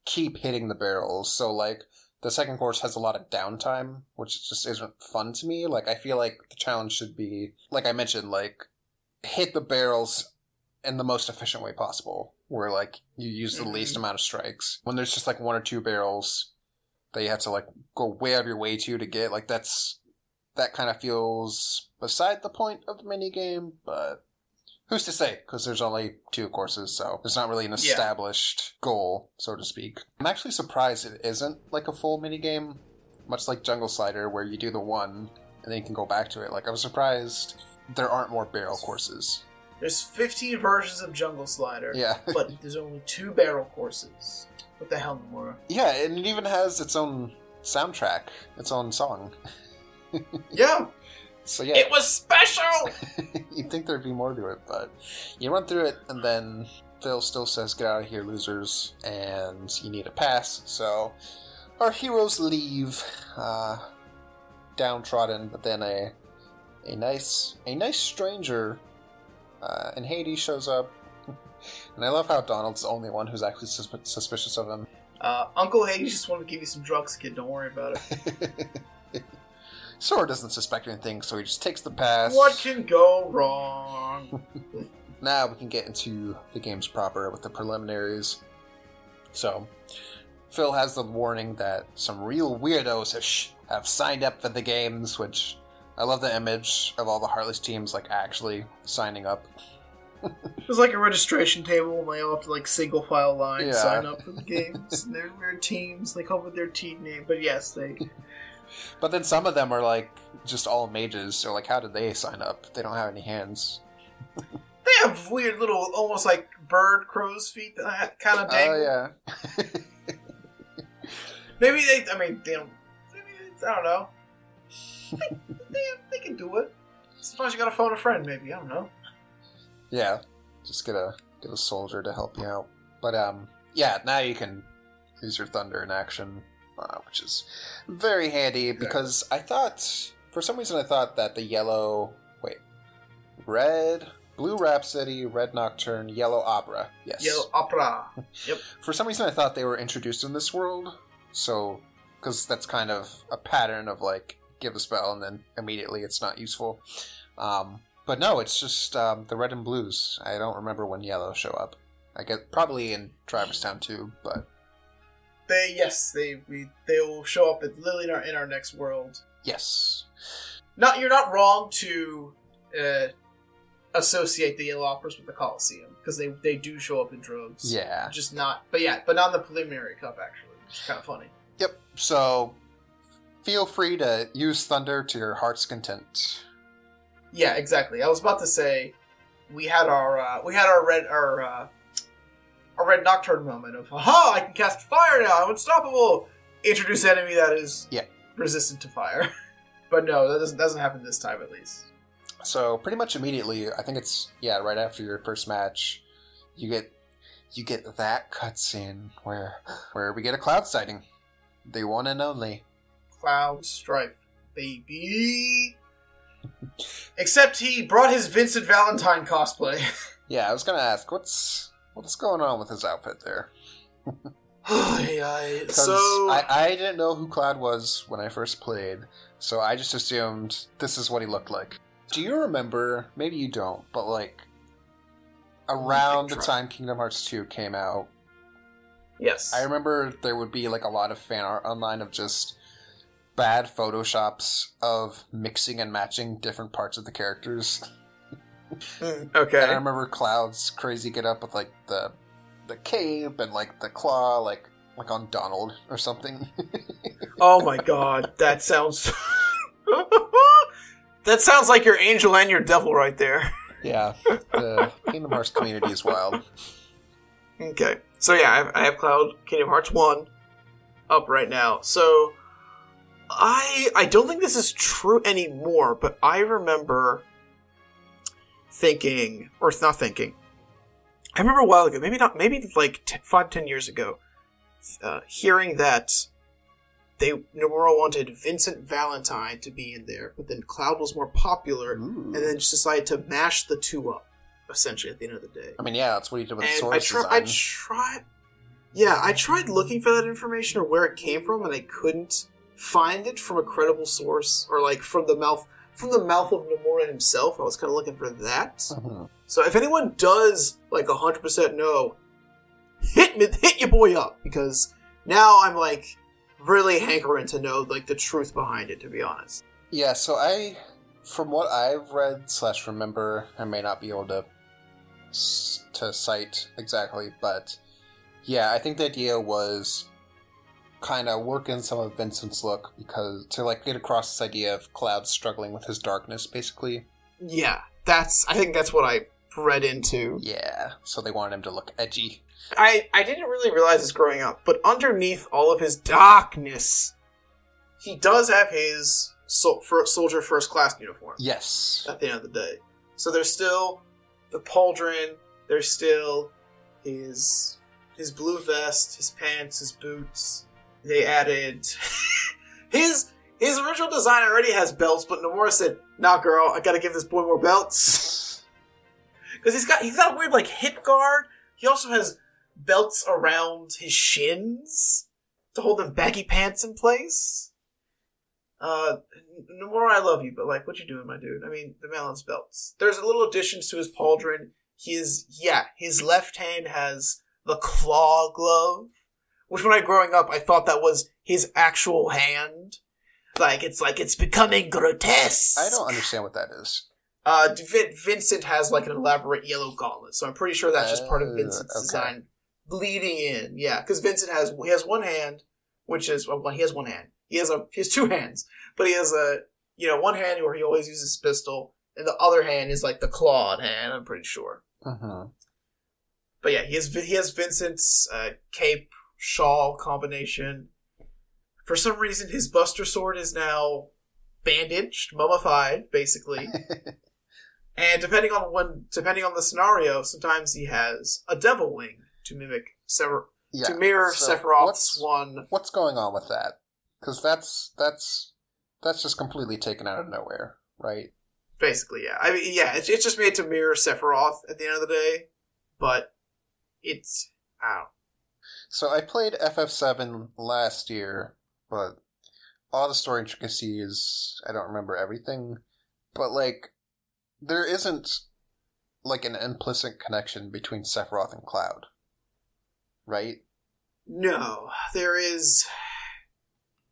keep hitting the barrels. So like the second course has a lot of downtime, which just isn't fun to me. Like I feel like the challenge should be like I mentioned, like hit the barrels in the most efficient way possible, where like you use the least mm-hmm. amount of strikes. When there's just like one or two barrels that you have to like go way out of your way to to get, like that's that kind of feels beside the point of the mini game, but who's to say? Because there's only two courses, so there's not really an Yeah. established goal, so to speak. I'm actually surprised it isn't like a full mini game, much like Jungle Slider, where you do the one and then you can go back to it. Like I was surprised there aren't more barrel courses. There's 15 versions of Jungle Slider, Yeah, but there's only two barrel courses. What the hell, Nomura? yeah, and it even has its own soundtrack, its own song. Yeah, So yeah, it was special. You'd think there'd be more to it, but you run through it, and then Phil still says, "Get out of here, losers!" and you need a pass. So our heroes leave, uh, downtrodden, but then a a nice a nice stranger uh, in Hades shows up, and I love how Donald's the only one who's actually susp- suspicious of him. Uh, Uncle Hades just wanted to give you some drugs, kid. Don't worry about it. Sora doesn't suspect anything, so he just takes the pass. What can go wrong? Now we can get into the games proper with the preliminaries. So, Phil has the warning that some real weirdos have, sh- have signed up for the games, which I love the image of all the Heartless teams like actually signing up. There's like a registration table, and they all have to like single file line Yeah. sign up for the games. and they're weird teams. They come with their team name, but yes, they. But then some of them are like just all mages, so like how did they sign up? They don't have any hands. They have weird little, almost like bird crow's feet that kind of Oh dangle. yeah. Maybe they. I mean, they don't. Maybe it's, I don't know. They, they, they can do it. Sometimes you gotta phone a friend. Maybe I don't know. Yeah, just get a get a soldier to help you out. But um, yeah, now you can use your thunder in action, uh, which is very handy because I thought for some reason I thought that the yellow wait red blue Rhapsody, red Nocturne, yellow Opera. Yes, Yellow opera. Yep. for some reason I thought they were introduced in this world, so because that's kind of a pattern of like give a spell and then immediately it's not useful. Um, but no, it's just um, the red and blues. I don't remember when yellow show up. I guess probably in Traverse Town too, but They yes, they we they will show up at Lily in our in our next world. yes, Not you're not wrong to uh, associate the yellow operas with the Colosseum because they they do show up in droves. yeah, just not. But yeah, but not in the preliminary cup actually. Which is kind of funny. yep. So feel free to use thunder to your heart's content. Yeah, exactly. I was about to say we had our uh, we had our red our uh, our red nocturne moment of aha I can cast fire now I'm unstoppable. Introduce enemy that is Yeah. resistant to fire. but no, that doesn't doesn't happen this time at least. So pretty much immediately, I think it's yeah, right after your first match, you get you get that cutscene where where we get a cloud sighting, the one and only. Cloud Strife, baby. Except he brought his Vincent Valentine cosplay. Yeah, I was gonna ask what's what's going on with his outfit there yeah, so I, I didn't know who Cloud was when I first played, so I just assumed this is what he looked like. Do you remember? Maybe you don't, but like around the time Kingdom Hearts two came out, yes, I remember there would be like a lot of fan art online of just bad photoshops of mixing and matching different parts of the characters. Mm, And I remember Cloud's crazy get up with like the the cape and like the claw, like like on Donald or something. Oh my god, that sounds. that sounds like your angel and your devil right there. yeah, the Kingdom Hearts community is wild. Okay, so yeah, I have, I have Cloud Kingdom Hearts 1 up right now. So, I I don't think this is true anymore, but I remember thinking, or it's not thinking. I remember a while ago, maybe not, maybe like t- five, ten years ago, uh, hearing that they Nomura wanted Vincent Valentine to be in there, but then Cloud was more popular, Ooh. and then just decided to mash the two up, essentially at the end of the day. I mean, yeah, that's what he did with And source I, try, I tried, yeah, I tried looking for that information or where it came from, and I couldn't find it from a credible source or like from the mouth from the mouth of Nomura himself. I was kind of looking for that. Mhm. So if anyone does like hundred percent know, hit me, hit your boy up because now I'm like really hankering to know like the truth behind it. To be honest, Yeah, so I, from what I've read slash remember, I may not be able to to cite exactly, but yeah, I think the idea was kind of work in some of Vincent's look because to like get across this idea of Cloud struggling with his darkness, basically. yeah, that's I think that's what I read into. Yeah, so they wanted him to look edgy. I I didn't really realize this growing up, but underneath all of his darkness, he does have his sol- soldier first class uniform. Yes. At the end of the day, so there's still the pauldron. There's still his his blue vest, his pants, his boots. They added his his original design already has belts, but Nomura said, "Nah, girl, I gotta give this boy more belts." Because he's got he's got a weird like hip guard. He also has belts around his shins to hold them baggy pants in place. Uh, Nomura, I love you, but like, what you doing, my dude? I mean, the man belts. There's a little additions to his pauldron. He is, yeah, his left hand has the claw glove, which when I growing up, I thought that was his actual hand. Like, it's like, it's becoming grotesque. I don't understand what that is. Uh, Vin- Vincent has like an elaborate yellow gauntlet, so I'm pretty sure that's just part of Oh, Vincent's okay. design bleeding in. Yeah, because Vincent has he has one hand, which is well, he has one hand. He has a he has two hands, but he has a you know one hand where he always uses his pistol, and the other hand is like the clawed hand. I'm pretty sure. hmm But yeah, he has he has Vincent's uh, cape shawl combination. For some reason, his Buster Sword is now bandaged, mummified, basically. and depending on when, depending on the scenario, sometimes he has a Devil Wing to mimic Sever- Yeah. to mirror so Sephiroth's what's- one. What's going on with that? Because that's that's that's just completely taken out of nowhere, right? Basically, yeah. I mean, yeah, it's, it's just made to mirror Sephiroth at the end of the day, but it's I don't. So I played FF7 last year, but all the story intricacies, I don't remember everything. But like, there isn't like an implicit connection between Sephiroth and Cloud, right? No, there is.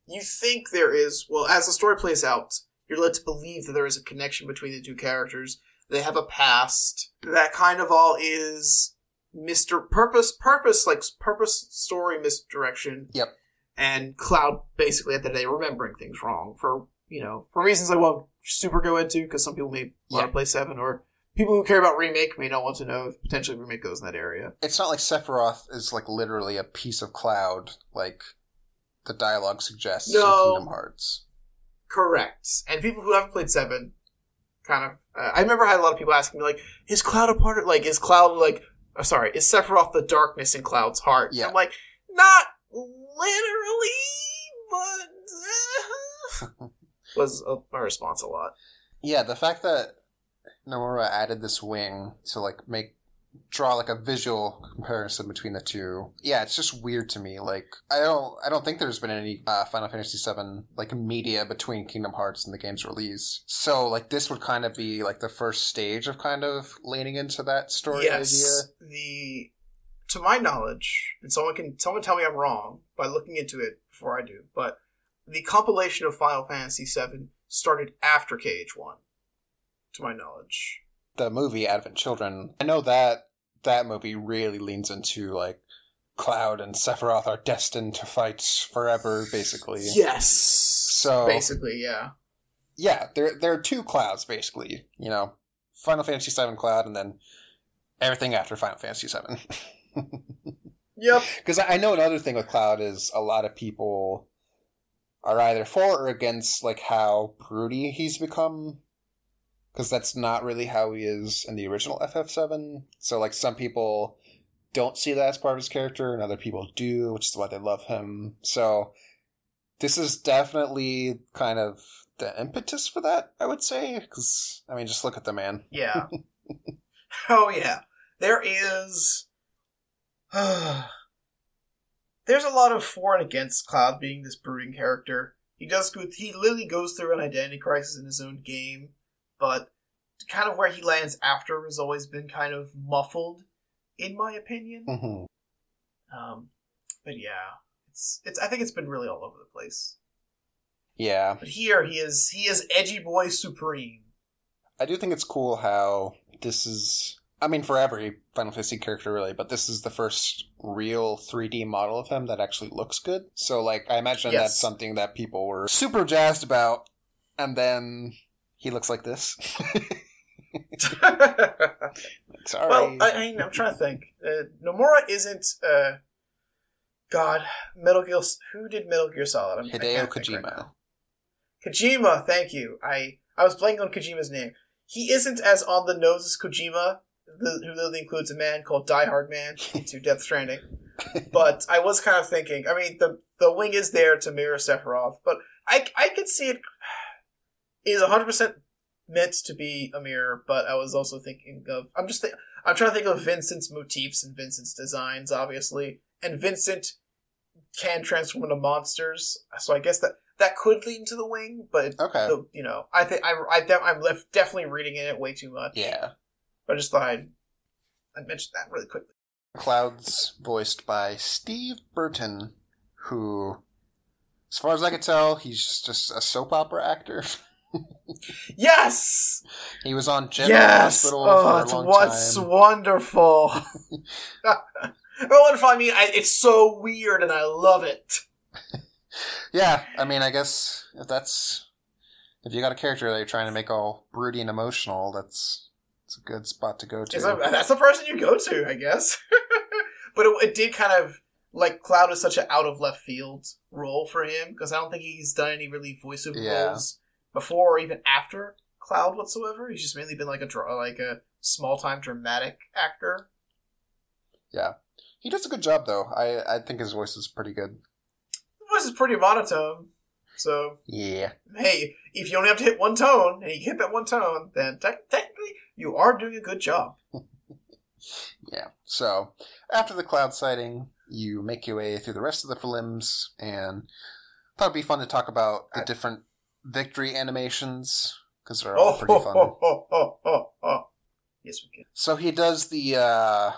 You think there is. Well, as the story plays out, you're led to believe that there is a connection between the two characters. They have a past. That kind of all is Mr. Purpose, purpose, like purpose story misdirection. Yep. And Cloud basically at the day remembering things wrong for, you know, for reasons I won't super go into because some people may want to play 7 or people who care about remake may not want to know if potentially remake goes in that area. It's not like Sephiroth is like literally a piece of Cloud, like the dialogue suggests No. in Kingdom Hearts. Correct. And people who haven't played Seven, kind of. Uh, I remember I had a lot of people asking me like, "Is Cloud a part of like? Is Cloud like? Uh, sorry, is Sephiroth the darkness in Cloud's heart?" Yeah. I'm like, not literally, but uh, was uh, my response a lot. Yeah, the fact that Nomura added this wing to like make draw like a visual comparison between the two. Yeah, it's just weird to me. Like I don't I don't think there's been any uh, Final Fantasy VII like media between Kingdom Hearts and the game's release. So like this would kind of be like the first stage of kind of leaning into that story idea. yes, the to my knowledge, and someone can someone tell me I'm wrong by looking into it before I do, but the compilation of Final Fantasy VII started after KH1, to my knowledge. The movie Advent Children. I know that that movie really leans into like Cloud and Sephiroth are destined to fight forever, basically. Yes. So- basically, yeah. yeah, there there are two clouds basically. You know, Final Fantasy VII Cloud, and then everything after Final Fantasy VII. Yep. Because I I know another thing with Cloud is a lot of people are either for or against like how broody he's become because that's not really how he is in the original FF7. So like some people don't see that as part of his character and other people do, which is why they love him. So this is definitely kind of the impetus for that, I would say, because I mean, just look at the man. Yeah. oh yeah. There is. There's a lot of for and against Cloud being this brooding character. He does go. He literally goes through an identity crisis in his own game, but kind of where he lands after has always been kind of muffled, in my opinion. hmm Um, but yeah, it's it's. I think it's been really all over the place. Yeah, But here he is. He is edgy boy supreme. I do think it's cool how this is. I mean, for every Final Fantasy character, really, but this is the first real 3D model of him that actually looks good. So, like, I imagine Yes. that's something that people were super jazzed about, and then he looks like this. Sorry. Well, I, I mean, I'm trying to think. Uh, Nomura isn't. Uh, God, Metal Gear. Who did Metal Gear Solid? I'm, Hideo Kojima. right. Kojima, thank you. I I was blanking on Kojima's name. He isn't as on the nose as Kojima, the, who literally includes a man called Die Hard Man into Death Stranding. But I was kind of thinking. I mean, the the wing is there to mirror Sephiroth, but I I could see it is 100 percent meant to be a mirror. But I was also thinking of. I'm just think, I'm trying to think of Vincent's motifs and Vincent's designs, obviously, and Vincent can transform into monsters. So I guess that that could lead into the wing, but okay. the, you know, I think I, I de- I'm left definitely reading in it way too much. Yeah. but I just thought I'd, I'd mention that really quickly. Cloud's voiced by Steve Burton, who, as far as I could tell, he's just a soap opera actor. Yes, he was on General yes. Hospital Oh, for a oh, long what's time. wonderful. well, wonderful. I mean, I, it's so weird, and I love it. Yeah, I mean, I guess if that's if you got a character that you're trying to make all broody and emotional, that's it's a good spot to go to. That- that's the person you go to, I guess. but it, it did kind of like Cloud is such an out of left field role for him because I don't think he's done any really voiceover Yeah. roles before or even after Cloud whatsoever. He's just mainly been like a like a small time dramatic actor. yeah, he does a good job though. I I think his voice is pretty good. The voice is pretty monotone, so Yeah, hey, if you only have to hit one tone and you hit that one tone, then te- technically you are doing a good job. yeah. So after the cloud sighting, you make your way through the rest of the prelims, and thought it'd be fun to talk about the different victory animations because they're all Oh, pretty fun. oh. Yes, we can. So he does the uh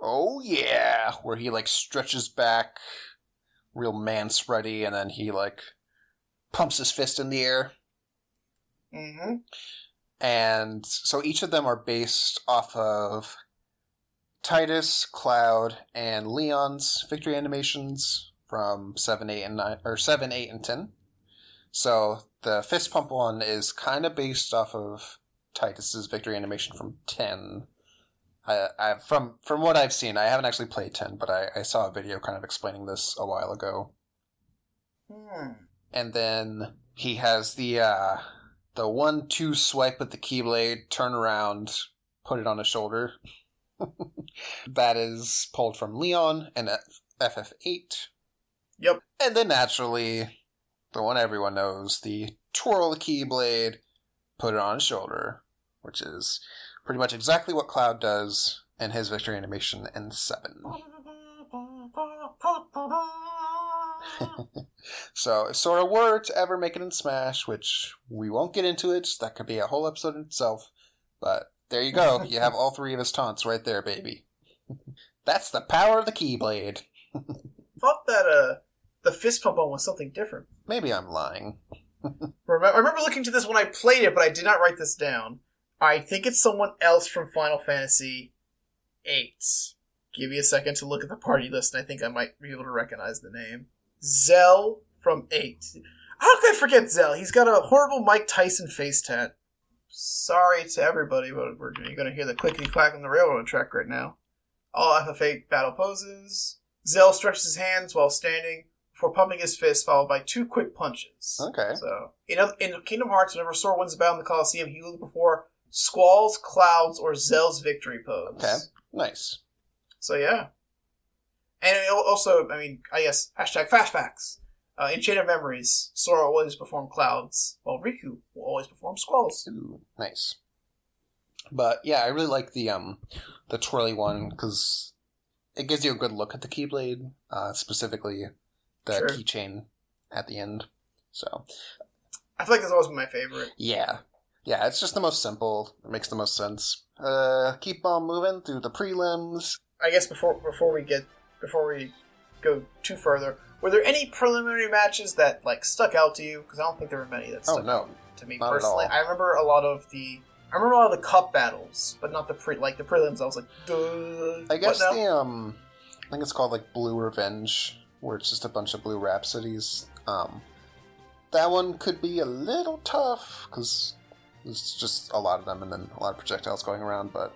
Oh yeah, where he like stretches back real man spready and then he like pumps his fist in the air. Mm-hmm. And so each of them are based off of Tidus, Cloud, and Leon's victory animations from 7, 8, and 9 or 7, 8, and 10. So the fist pump one is kind of based off of Tidus's victory animation from 10. I, I from from what I've seen, I haven't actually played 10, but I, I saw a video kind of explaining this a while ago. Hmm. And then he has the uh the one two swipe with the keyblade, turn around, put it on his shoulder. that is pulled from Leon and F- FF8. Yep. And then naturally, the one everyone knows, the twirl the keyblade, put it on his shoulder, which is pretty much exactly what Cloud does in his victory animation in 7. So if Sora were to ever make it in Smash, which we won't get into it, that could be a whole episode in itself. But there you go. you have all three of his taunts right there, baby. That's the power of the Keyblade. thought that uh the fist pump one was something different. Maybe I'm lying. I remember looking to this when I played it, but I did not write this down. I think it's someone else from Final Fantasy VIII. Give me a second to look at the party list, and I think I might be able to recognize the name. Zell from 8. How could I forget Zell? He's got a horrible Mike Tyson face tat. Sorry to everybody, but we're you're going to hear the clickety clack on the railroad track right now. All FF8 battle poses. Zell stretches his hands while standing, before pumping his fist, followed by two quick punches. Okay. So, in, in Kingdom Hearts, whenever Sora wins a battle in the Coliseum, he will look before Squall's, Cloud's, or Zell's victory pose. Okay. Nice. So, yeah. And also, I mean, I guess, hashtag fast facts. Uh, in Chain of Memories, Sora always perform Clouds, while Riku will always perform Squalls. Ooh, nice. But yeah, I really like the um the twirly one because it gives you a good look at the Keyblade, uh, specifically the Sure. keychain at the end. So I feel like that's always been my favorite. yeah, yeah, it's just the most simple. It makes the most sense. Uh, keep on moving through the prelims. I guess before before we get before we go too further, were there any preliminary matches that like stuck out to you? Because I don't think there were many that Oh stuck no, out to me not personally. all. I remember a lot of the I remember a lot of the cup battles, but not the pre like the prelims. I was like, Duh, I guess the um, I think it's called like Blue Revenge, where it's just a bunch of blue rhapsodies. Um, that one could be a little tough because there's just a lot of them and then a lot of projectiles going around. But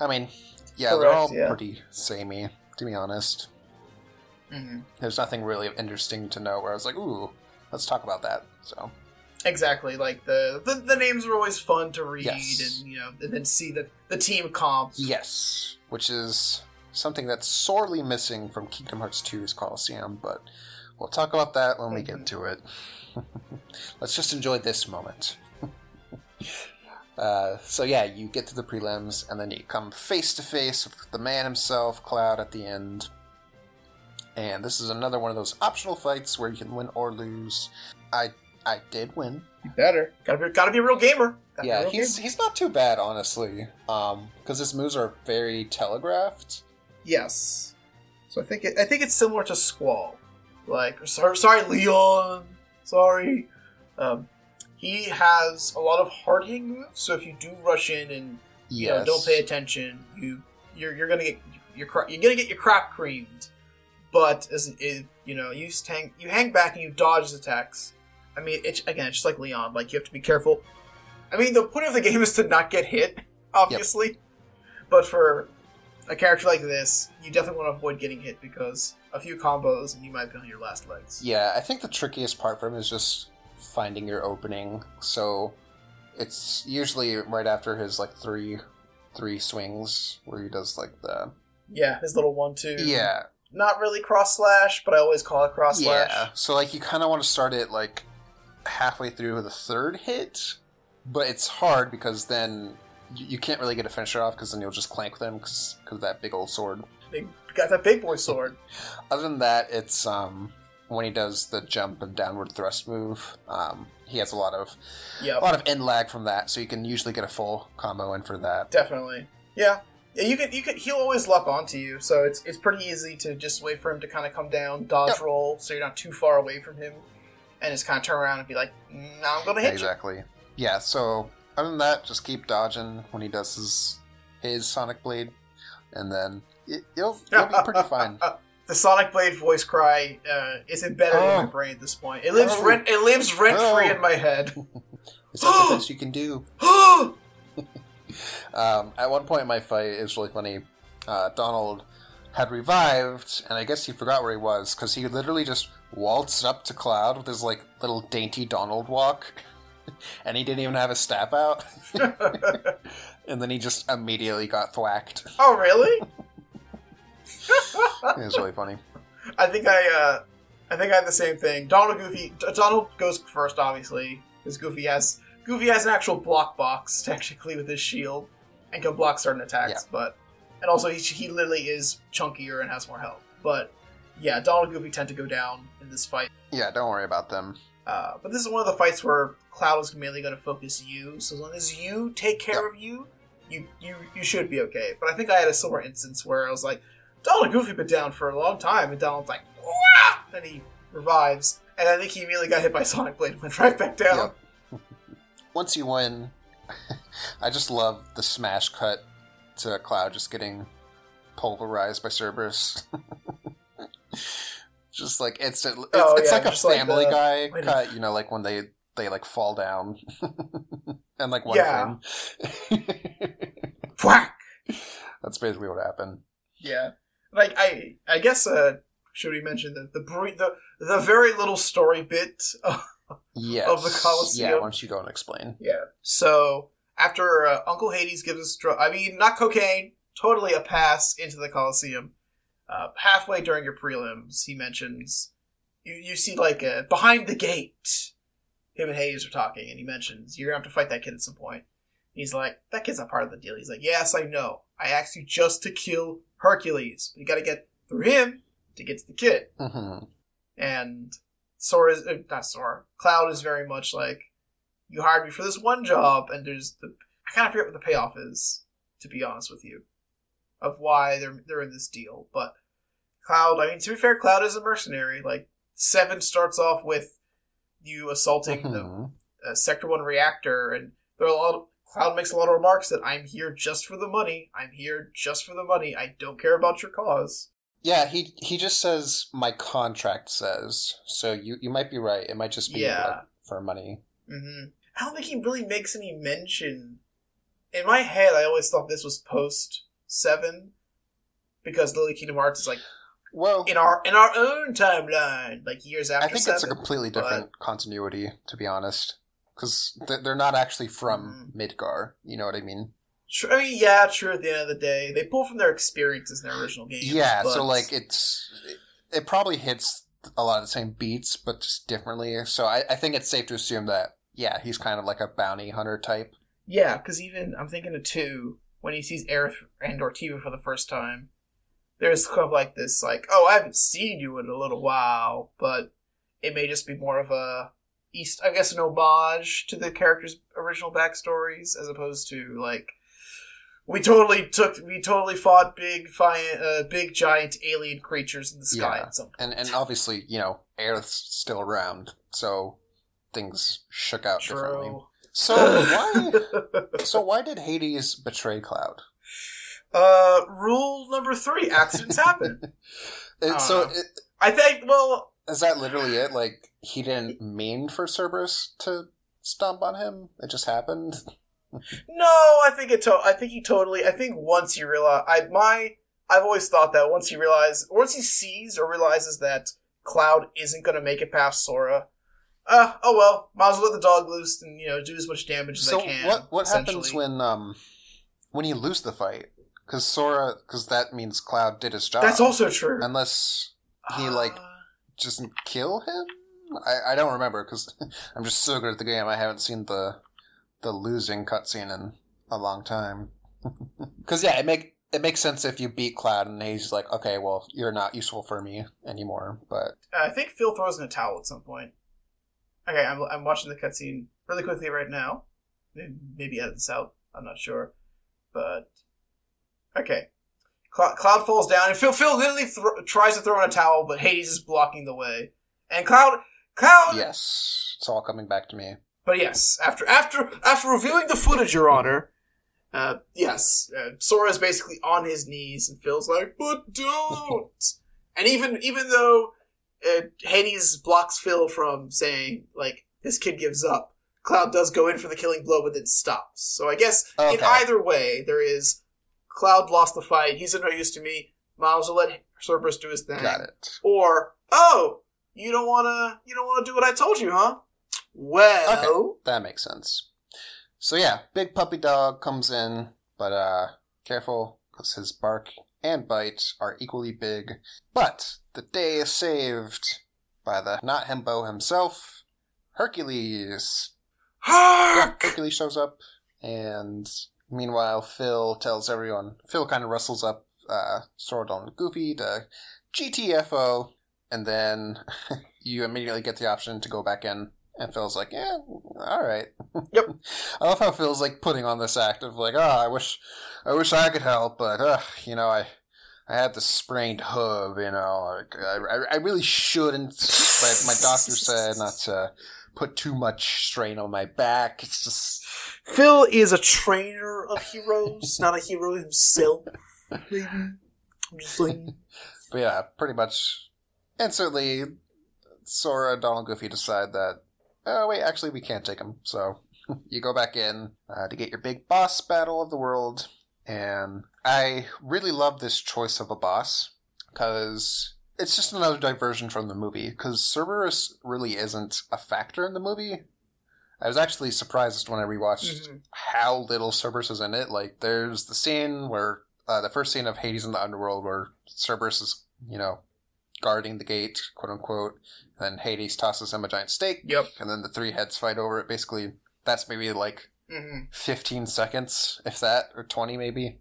I mean, yeah, they're all yeah. pretty samey, to be honest. Mhm. There's nothing really interesting to know where I was like, ooh, let's talk about that. So Exactly, like the, the the names were always fun to read, Yes. and you know, and then see the the team comps. yes, which is something that's sorely missing from Kingdom Hearts 2's Coliseum, but we'll talk about that when we get to it. Let's just enjoy this moment. uh, so yeah, you get to the prelims, and then you come face to face with the man himself, Cloud, at the end. And this is another one of those optional fights where you can win or lose. I I did win. You better gotta be gotta be a real gamer. Gotta Yeah, real he's gamer. he's not too bad, honestly. Um, because his moves are very telegraphed. Yes. So I think it, I think it's similar to Squall. Like sorry, sorry Leon, sorry. Um, he has a lot of hard hitting moves. So if you do rush in and you know, don't pay attention, you you're, you're gonna get your cra- you're gonna get your crap creamed. But as it, you know you hang you hang back and you dodge his attacks. I mean, it's again it's just like Leon. Like you have to be careful. I mean, the point of the game is to not get hit, obviously. But for a character like this, you definitely want to avoid getting hit because a few combos and you might be on your last legs. Yeah, I think the trickiest part for him is just finding your opening. So it's usually right after his like three three swings where he does like the Yeah, his little one two. yeah Not really cross slash, but I always call it cross slash. yeah. So like you kind of want to start it like halfway through the third hit, but it's hard because then you, you can't really get a finisher off because then you'll just clank them because of that big old sword. Big, got that big boy sword. Other than that, it's um when he does the jump and downward thrust move. Um, he has a lot of Yep. a lot of end lag from that, so you can usually get a full combo in for that. Definitely. Yeah. Yeah, you could you could he'll always lock onto you, so it's it's pretty easy to just wait for him to kind of come down, dodge Yep. roll, so you're not too far away from him, and just kind of turn around and be like, "Now I'm gonna hit you. exactly. Yeah. So other than that, just keep dodging when he does his his Sonic Blade, and then y- you'll you." you'll be pretty fine. the Sonic Blade voice cry uh, is embedded in my Oh. brain at this point. It lives Oh. rent it lives rent free Oh. in my head. Is that the best you can do? oh Um, at one point in my fight, it was really funny. Uh, Donald had revived, and I guess he forgot where he was because he literally just waltzed up to Cloud with his like little dainty Donald walk, and he didn't even have his staff out. and then he just immediately got thwacked. Oh, really? It was really funny. I think I uh, I think I had the same thing. Donald Goofy Donald goes first, obviously, because Goofy has Goofy has an actual block box technically with his shield and can block certain attacks. Yeah. But and also he he literally is chunkier and has more health. But yeah, Donald Goofy tend to go down in this fight. Yeah, don't worry about them. Uh, but this is one of the fights where Cloud is mainly going to focus you. So as long as you take care of you, you you you should be okay. But I think I had a similar instance where I was like, Donald and Goofy been down for a long time, and Donald's like, Wah! and he revives, and I think he immediately got hit by Sonic Blade and went right back down. Yep. Once you win, I just love the smash cut to Cloud just getting pulverized by Cerberus. just like instant. It's, Oh, it's yeah, like a just like Family the- Guy cut, you know, like when they they like fall down and like one Yeah. frame. Whack! That's basically what happened. Yeah, like I I guess uh, should we mention the the br- the, the very little story bit? Yes. Of the Colosseum. Yeah, why don't you go and explain? yeah. So after uh, Uncle Hades gives us, dr- I mean, not cocaine, totally a pass into the Colosseum. Uh, halfway during your prelims, he mentions you you see like uh, behind the gate. Him and Hades are talking, and he mentions you're gonna have to fight that kid at some point. He's like, that kid's not part of the deal. He's like, yes, I know. I asked you just to kill Hercules. But you got to get through him to get to the kid. hmm And Sora is uh, not Sora. Cloud is very much like you hired me for this one job, and there's the I kind of forget what the payoff is, to be honest with you, of why they're they're in this deal. But Cloud, I mean, to be fair, Cloud is a mercenary. Like Seven starts off with you assaulting the Mhm. uh, Sector One reactor, and there are a lot. Of, Cloud makes a lot of remarks that I'm here just for the money. I'm here just for the money. I don't care about your cause. Yeah, he he just says my contract says. So you you might be right. It might just be Yeah. like, for money. hmm I don't think he really makes any mention. In my head, I always thought this was post seven, because Lily Kingdom Hearts is like Well, in our in our own timeline, like years after. I think seven, it's a completely but- different continuity, to be honest, because they're not actually from hmm. Midgar. You know what I mean? True, I mean, yeah, true. At the end of the day, they pull from their experiences in their original game. Yeah, but- so like it's it, it probably hits a lot of the same beats, but just differently. So I, I think it's safe to assume that yeah, he's kind of like a bounty hunter type. Yeah, because even I'm thinking of two when he sees Aerith and or Tifa for the first time. There's kind of like this, like, oh, I haven't seen you in a little while, but it may just be more of a East, I guess, an homage to the characters' original backstories, as opposed to like we totally took, we totally fought big, fi- uh, big giant alien creatures in the sky Yeah. at some point. And and obviously, you know, Aerith's still around, so things shook out differently. So why so why did Hades betray Cloud? Uh, rule number three: accidents happen. It, so it, I think. Well, is that literally it? Like he didn't mean for Cerberus to stomp on him; it just happened. No, I think it. To- I think he totally. I think once he realize, I my, I've always thought that once he realizes, once he sees or realizes that Cloud isn't going to make it past Sora, uh, oh well, might as well let the dog loose and you know do as much damage as So I can. what what happens when um when you lose the fight? Because Sora, because that means Cloud did his job. That's also true. unless he like Uh, just kill him. I, I don't remember because I'm just so good at the game. I haven't seen the the losing cutscene in a long time. Because yeah, it make it makes sense if you beat Cloud and he's like, okay, well, you're not useful for me anymore. But I think Phil throws in a towel at some point. Okay, I'm, I'm watching the cutscene really quickly right now. Maybe- Maybe edit this out. I'm not sure, but okay. Cloud, Cloud falls down, and Phil Phil literally thro- tries to throw in a towel, but Hades is blocking the way. And Cloud, Cloud, yes, it's all coming back to me. but yes, after after after reviewing the footage, Your Honor, uh, yes, uh, Sora is basically on his knees, and Phil's like, "But don't." and even even though uh, Hades blocks Phil from saying like this kid gives up, Cloud does go in for the killing blow, but then stops. So I guess in either way, there is Cloud lost the fight. He's of no use to me. Miles will let Cerberus do his thing. Got it. Or oh, you don't wanna you don't wanna do what I told you, huh? Well. That makes sense. So yeah, big puppy dog comes in, but uh, careful because his bark and bite are equally big. But the day is saved by the not himbo himself, Hercules. Yeah, Hercules shows up, and meanwhile, Phil tells everyone. Phil kind of rustles up uh, Sora and Goofy to GTFO, and then you immediately get the option to go back in. And Phil's like, "Yeah, all right." Yep. I love how Phil's like putting on this act of like, "Oh, I wish, I wish I could help, but uh, you know, I, I had the sprained hoof. You know, like, I, I, I really shouldn't, but my doctor said not to put too much strain on my back. It's just Phil is a trainer of heroes, not a hero himself. But yeah, pretty much instantly, Sora, Donald, Goofy decide that, oh wait, actually we can't take him. So you go back in uh, to get your big boss battle of the world. And I really love this choice of a boss because it's just another diversion from the movie because Cerberus really isn't a factor in the movie. I was actually surprised when I rewatched Mhm. how little Cerberus is in it. Like, there's the scene where uh, the first scene of Hades in the underworld, where Cerberus is, you know, guarding the gate, quote unquote. And Hades tosses him a giant steak. Yep. And then the three heads fight over it. Basically, that's maybe like hmm 15 seconds, if that, or 20 maybe.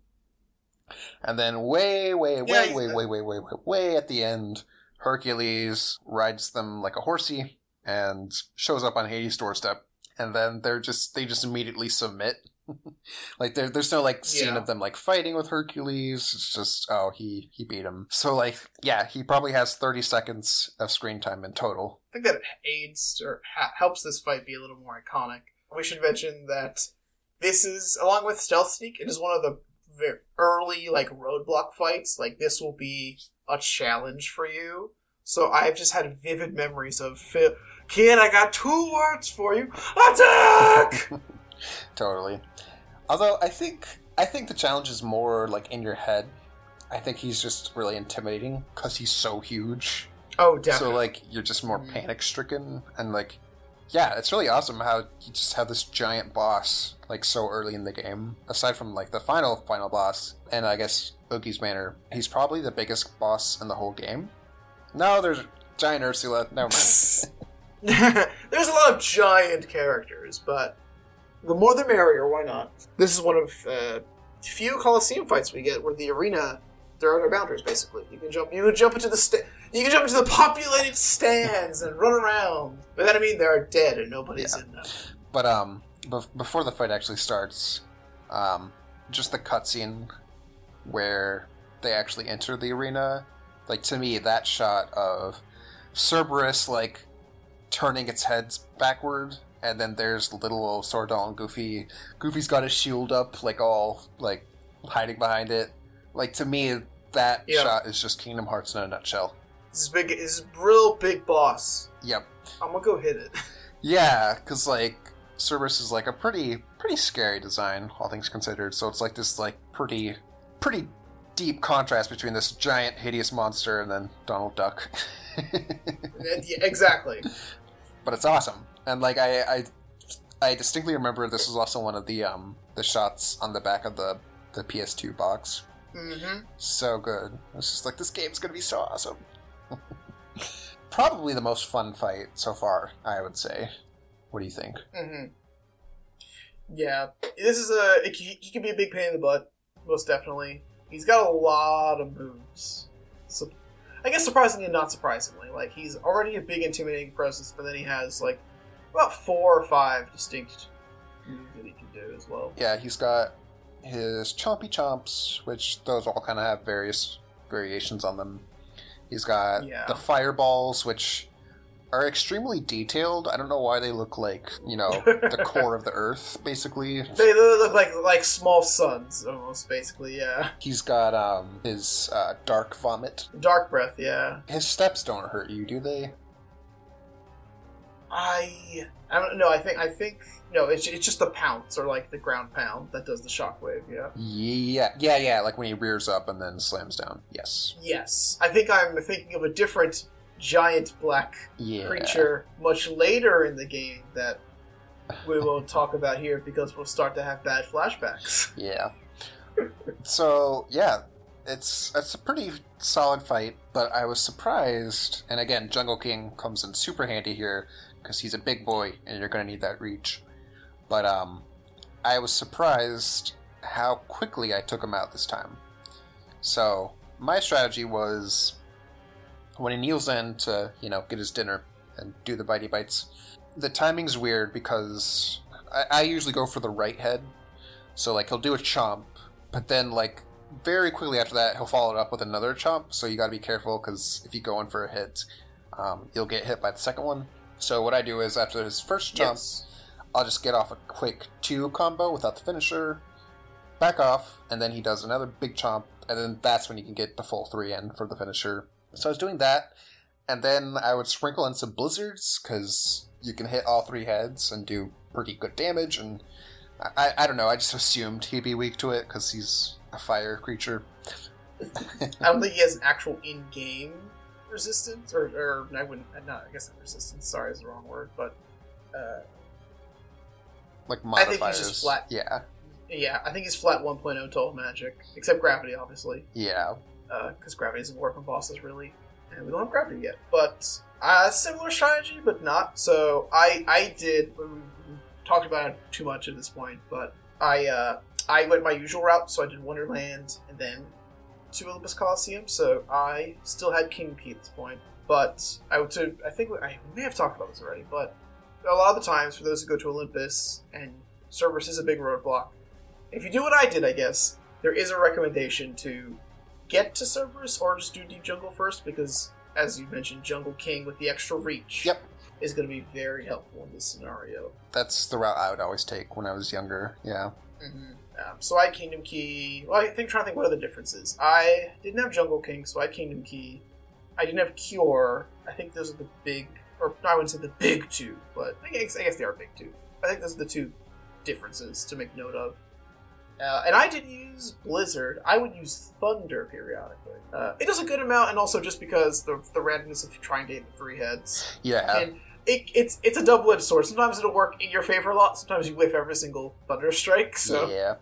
And then way, way, way, Yeah, way, way, way, way, way, way at the end, Hercules rides them like a horsey and shows up on Hades' doorstep. And then they're just, they just immediately submit. like there, there's no like scene Yeah. of them like fighting with Hercules. It's just, oh, he, he beat him. So like, yeah, he probably has 30 seconds of screen time in total. I think that aids or ha- helps this fight be a little more iconic. We should mention that this is, along with Stealth Sneak, it is one of the early like roadblock fights. Like this will be a challenge for you. So I've just had vivid memories of Phil. Kid, I got two words for you: attack. Totally. Although I think I think the challenge is more like in your head. I think he's just really intimidating because he's so huge. oh, definitely. So like you're just more Mhm. panic stricken and like yeah, it's really awesome how you just have this giant boss like so early in the game. Aside from like the final final boss and I guess Oogie's Manor, he's probably the biggest boss in the whole game. No, there's giant Ursula. Never mind. There's a lot of giant characters, but the more the merrier. Why not? This is one of uh, few Coliseum fights we get where the arena there are no boundaries. Basically, you can jump. You can jump into the sta- You can jump into the populated stands and run around. But then I mean, they are dead and nobody's in them. But um, bef- before the fight actually starts, um, just the cutscene where they actually enter the arena, like to me, that shot of Cerberus like turning its heads backward, and then there's little old Sordal Goofy. Goofy's got his shield up, like all like hiding behind it. Like to me, that Yeah. shot is just Kingdom Hearts in a nutshell. This is big. This real big boss. Yep. I'm gonna go hit it. Yeah, because like Cerberus is like a pretty pretty scary design, all things considered. So it's like this like pretty pretty deep contrast between this giant hideous monster and then Donald Duck. Yeah, exactly. but it's awesome, and like I, I I distinctly remember this was also one of the um the shots on the back of the the PS2 box. Mm-hmm. So good. It's just like this game's gonna be so awesome. Probably the most fun fight so far, I would say. What do you think? hmm Yeah, this is a. It, he, can be a big pain in the butt, most definitely. He's got a lot of moves. So, I guess surprisingly and not surprisingly, like he's already a big intimidating presence, but then he has like about four or five distinct moves that he can do as well. Yeah, he's got his chompy chomps, which those all kind of have various variations on them. He's got Yeah. the fireballs, which are extremely detailed. I don't know why they look like you know the core of the earth, basically. They, look like like small suns, almost basically. Yeah, He's got um his uh, dark vomit. dark breath. Yeah, His steps don't hurt you, do they? I I don't know. I think I think no. It's it's just the pounce or like the ground pound that does the shockwave. Yeah. Yeah, yeah, yeah. Like when he rears up and then slams down. Yes. Yes, I think I'm thinking of a different giant black Yeah. creature much later in the game that we will talk about here because we'll start to have bad flashbacks. Yeah. So yeah, it's it's a pretty solid fight, but I was surprised. And again, Jungle King comes in super handy here because he's a big boy, and you're going to need that reach. But um, I was surprised how quickly I took him out this time. So my strategy was when he kneels in to you know get his dinner and do the bitey bites. The timing's weird because I, I usually go for the right head. So like he'll do a chomp, but then like very quickly after that he'll follow it up with another chomp. So you got to be careful because if you go in for a hit, um, you'll get hit by the second one. So what I do is after his first chomp, Yes. I'll just get off a quick two combo without the finisher, back off, and then he does another big chomp, and then that's when you can get the full three in for the finisher. So I was doing that, and then I would sprinkle in some blizzards because you can hit all three heads and do pretty good damage. And I, I, don't know, I just assumed he'd be weak to it because he's a fire creature. I don't think he has an actual in-game resistance, or, or I wouldn't, not, I guess not resistance, sorry is the wrong word, but uh, Like I think he's just flat. Yeah, yeah, I think he's flat 1.0 to all magic, except gravity, obviously, yeah. because gravity doesn't work on bosses really, and we don't have gravity yet. But uh, similar strategy, but not. So I I did we talked about it too much at this point, but I uh, I went my usual route. So I did Wonderland and then to Olympus Coliseum. So I still had King Key at this point, but I would to I think I may have talked about this already, but a lot of the times for those who go to Olympus and Cerberus is a big roadblock. If you do what I did, I guess there is a recommendation to get to Cerberus or just do Deep Jungle first because, as you mentioned, Jungle King with the extra reach Yep. is going to be very helpful in this scenario. That's the route I would always take when I was younger. Yeah. Mm-hmm. Um, so I had Kingdom Key. Well, I think trying to think what are the differences. I didn't have Jungle King, so I had Kingdom Key. I didn't have Cure. I think those are the big, or I wouldn't say the big two, but I guess, I guess they are big two. I think those are the two differences to make note of. Uh, and I didn't use Blizzard. I would use Thunder periodically. Uh, it does a good amount, and also just because the the randomness of trying to hit the three heads. Yeah. And it, it's it's a double edged sword. Sometimes it'll work in your favor a lot. Sometimes you whiff every single Thunder strike. So yeah.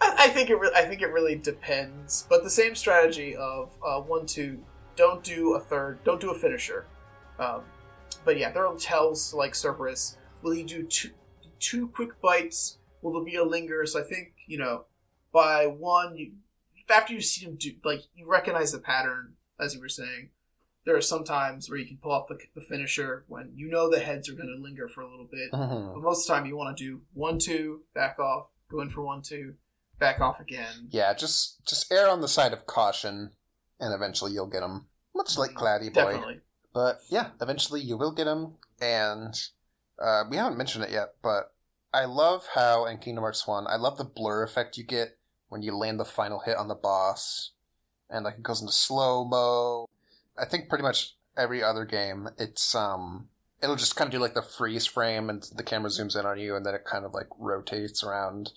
I, I think it. Re- I think it really depends. But the same strategy of uh, one, two, don't do a third, don't do a finisher. Um, but yeah, there are tells like Cerberus. Will he do two two quick bites? Will there be a linger? So I think you know, by one, you after you see him do like you recognize the pattern, as you were saying. There are some times where you can pull off the, the finisher when you know the heads are going to linger for a little bit. Mhm. But most of the time, you want to do one, two, back off, go in for one, two, back off again. Yeah, just just err on the side of caution, and eventually you'll get them. Much like Cloudy Boy. Definitely. But yeah, eventually you will get them, and uh, we haven't mentioned it yet, but I love how in Kingdom Hearts One, I love the blur effect you get when you land the final hit on the boss, and like it goes into slow mo. I think pretty much every other game, it's um, it'll just kind of do like the freeze frame, and the camera zooms in on you, and then it kind of like rotates around.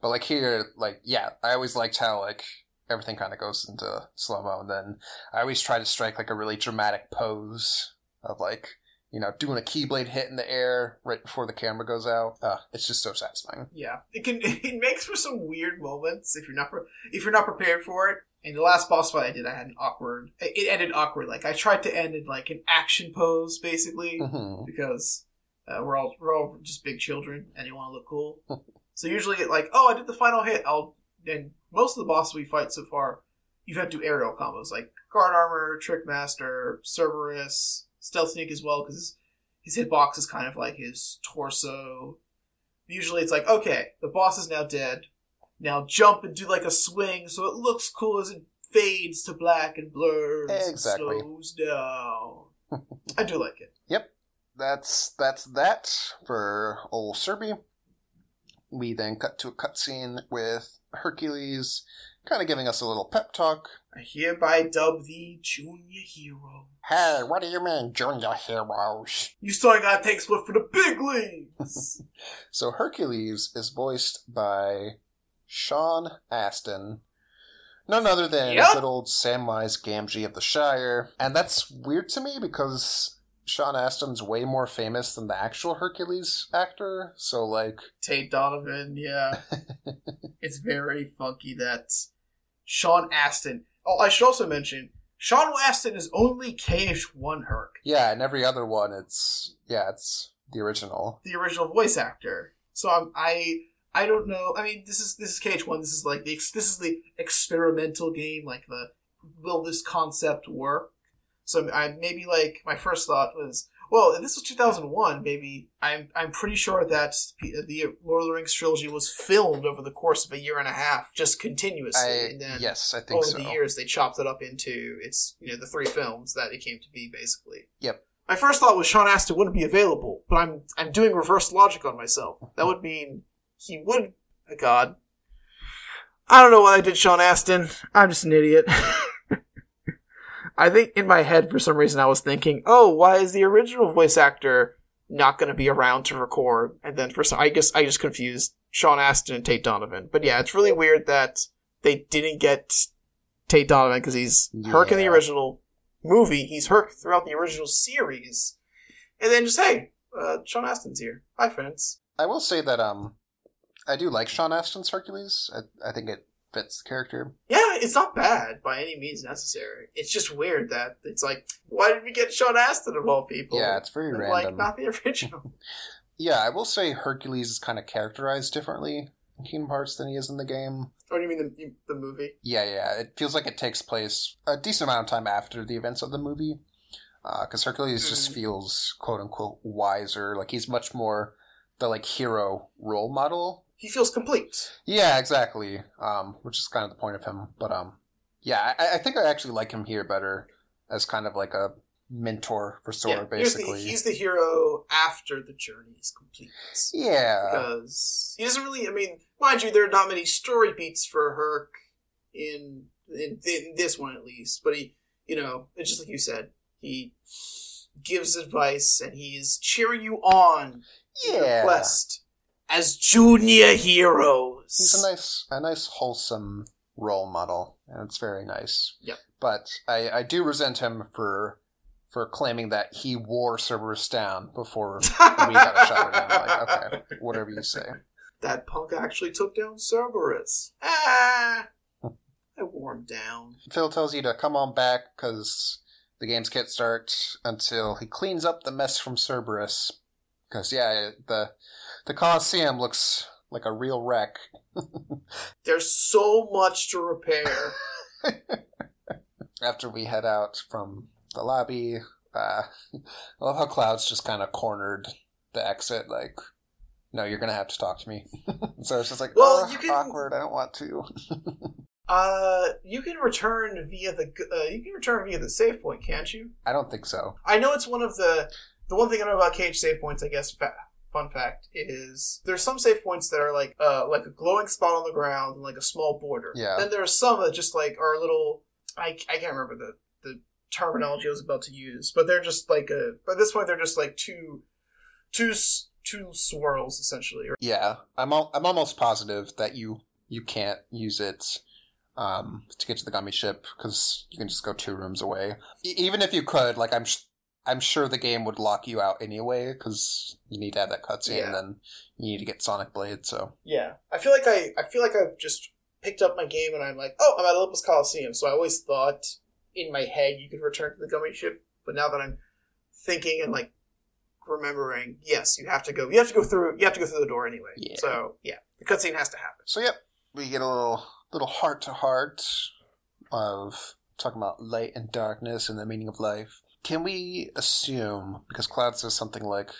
But like here, like yeah, I always liked how like everything kind of goes into slow mo, and then I always try to strike like a really dramatic pose of like you know doing a keyblade hit in the air right before the camera goes out. Uh, it's just so satisfying. Yeah, it can. It makes for some weird moments if you're not pre- if you're not prepared for it. And the last boss fight I did, I had an awkward. It ended awkward. Like I tried to end in like an action pose, basically, hmm because uh, we're all we're all just big children and you want to look cool. so usually, like, oh, I did the final hit. I'll and most of the bosses we fight so far, you've had to do aerial combos like guard armor, trick master, Cerberus, stealth sneak as well because his, his hitbox is kind of like his torso. Usually, it's like okay, the boss is now dead. Now jump and do like a swing so it looks cool as it fades to black and blurs. and Exactly. slows down. I do like it. Yep. That's that's that for old Serby. We then cut to a cutscene with Hercules, kind of giving us a little pep talk. I hereby dub thee junior hero. Hey, what do you mean, junior heroes? You still gotta take split for the big leagues. So Hercules is voiced by Sean Astin, none other than Yep. good old Samwise Gamgee of the Shire. And that's weird to me because Sean Astin's way more famous than the actual Hercules actor. So like, Tate Donovan, yeah. it's very funky that Sean Astin. Oh, I should also mention Sean Astin is only KH1 Herc, yeah, and every other one, it's yeah, it's the original. the original voice actor. So I'm, I I don't know. I mean, this is this is KH1. This is like the this is the experimental game. Like the will this concept work? So I maybe like my first thought was, well, if this was 2001, maybe I'm I'm pretty sure that the Lord of the Rings trilogy was filmed over the course of a year and a half, just continuously, I and then yes, I think over so. the years they chopped it up into its you know the three films that it came to be basically. Yep. My first thought was Sean Astin wouldn't be available, but I'm I'm doing reverse logic on myself. That would mean he would. God. I don't know why I did Sean Astin. I'm just an idiot. I think in my head, for some reason, I was thinking, oh, why is the original voice actor not going to be around to record? And then for some, I guess I just confused Sean Astin and Tate Donovan. But yeah, it's really weird that they didn't get Tate Donovan because he's Herc in the original, movie. He's Herc throughout the original series. And then just, hey, uh, Sean Astin's here. Hi, friends. I will say that um, I do like Sean Astin's Hercules. I, I think it fits the character. Yeah, it's not bad by any means necessary. It's just weird that it's like, why did we get Sean Astin of all people? Yeah, it's very And, random. Like, not the original. Yeah, I will say Hercules is kind of characterized differently in Kingdom Hearts than he is in the game. or do you mean the, the movie? Yeah, yeah, it feels like it takes place a decent amount of time after the events of the movie. Because Hercules just Mhm. feels quote unquote wiser. Like he's much more the like hero role model. He feels complete. Yeah, exactly. Um, which is kind of the point of him. But um, yeah, I, I think I actually like him here better as kind of like a mentor for Sora, yeah, here's the- basically. he's the hero after the journey is complete. yeah, because he doesn't really. I mean, mind you, there are not many story beats for Herc in in, in this one at least. But he, you know, it's just like you said, he gives advice and he is cheering you on yeah. quest as junior heroes. He's a nice, a nice wholesome role model, and it's very nice. Yep. But I, I do resent him for for claiming that he wore Cerberus down before we got a shot at him. Like, okay, whatever you say. that punk actually took down Cerberus. Ah, I wore him down. Phil tells you to come on back because the games can't start until he cleans up the mess from Cerberus. Because yeah, the the Colosseum looks like a real wreck. There's so much to repair. after we head out from the lobby. Uh, I love how Cloud's just kind of cornered the exit, like, no, you're gonna have to talk to me. so it's just like, Well, oh, you can- awkward. I don't want to. Uh, you can return via the uh, you can return via the save point, can't you? I don't think so. I know it's one of the the one thing I know about cage save points. I guess fun fact is there's some save points that are like uh like a glowing spot on the ground and like a small border. Yeah. Then there are some that just like are a little I I can't remember the the terminology I was about to use, but they're just like a by this point they're just like two two two swirls essentially. Yeah, I'm al- I'm almost positive that you you can't use it um, to get to the gummy ship because you can just go two rooms away. E- even if you could, like, I'm sh- I'm sure the game would lock you out anyway because you need to have that cutscene Yeah. and then you need to get Sonic Blade. So Yeah, I feel like I I feel like I've just picked up my game and I'm like, oh, I'm at Olympus Coliseum. So I always thought in my head you could return to the gummy ship, but now that I'm thinking and like remembering, yes, you have to go. You have to go through. You have to go through the door anyway. Yeah. So yeah, the cutscene has to happen. So yep, we get a little little heart to heart of talking about light and darkness and the meaning of life. Can we assume because Cloud says something like,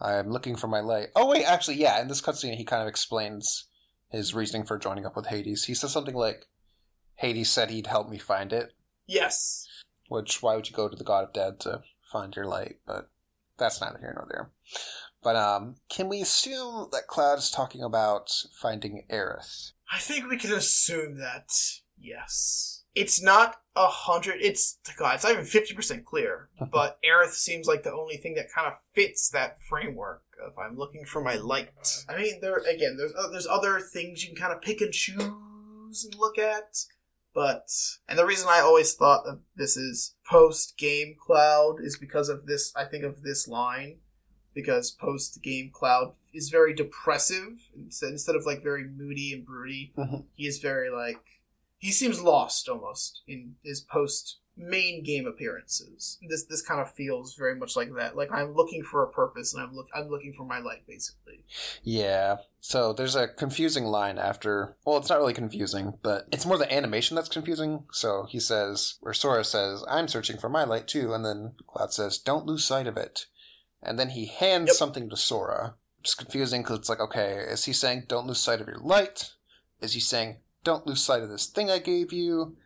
"I'm looking for my light." Oh wait, actually, yeah. In this cutscene, he kind of explains his reasoning for joining up with Hades. He says something like, "Hades said he'd help me find it." Yes. Which why would you go to the God of Dead to find your light? But that's neither here nor there. But um, can we assume that Cloud is talking about finding Aerith? I think we can assume that yes. It's not a hundred. It's God. It's not even fifty percent clear. But Aerith seems like the only thing that kind of fits that framework. If I'm looking for my light. I mean, there again. There's uh, there's other things you can kind of pick and choose and look at. But and the reason I always thought of this is post game cloud is because of this. I think of this line because post game cloud is very depressive instead instead of like very moody and broody Mhm. he is very like he seems lost almost in his post main game appearances this this kind of feels very much like that like i'm looking for a purpose and i'm look i'm looking for my light basically Yeah. So there's a confusing line after. Well, it's not really confusing, but it's more the animation that's confusing. So he says, or Sora says, "I'm searching for my light too," and then Cloud says, "Don't lose sight of it." And then he hands Yep. something to Sora. It's confusing because it's like, okay, is he saying, "Don't lose sight of your light"? Is he saying, "Don't lose sight of this thing I gave you"?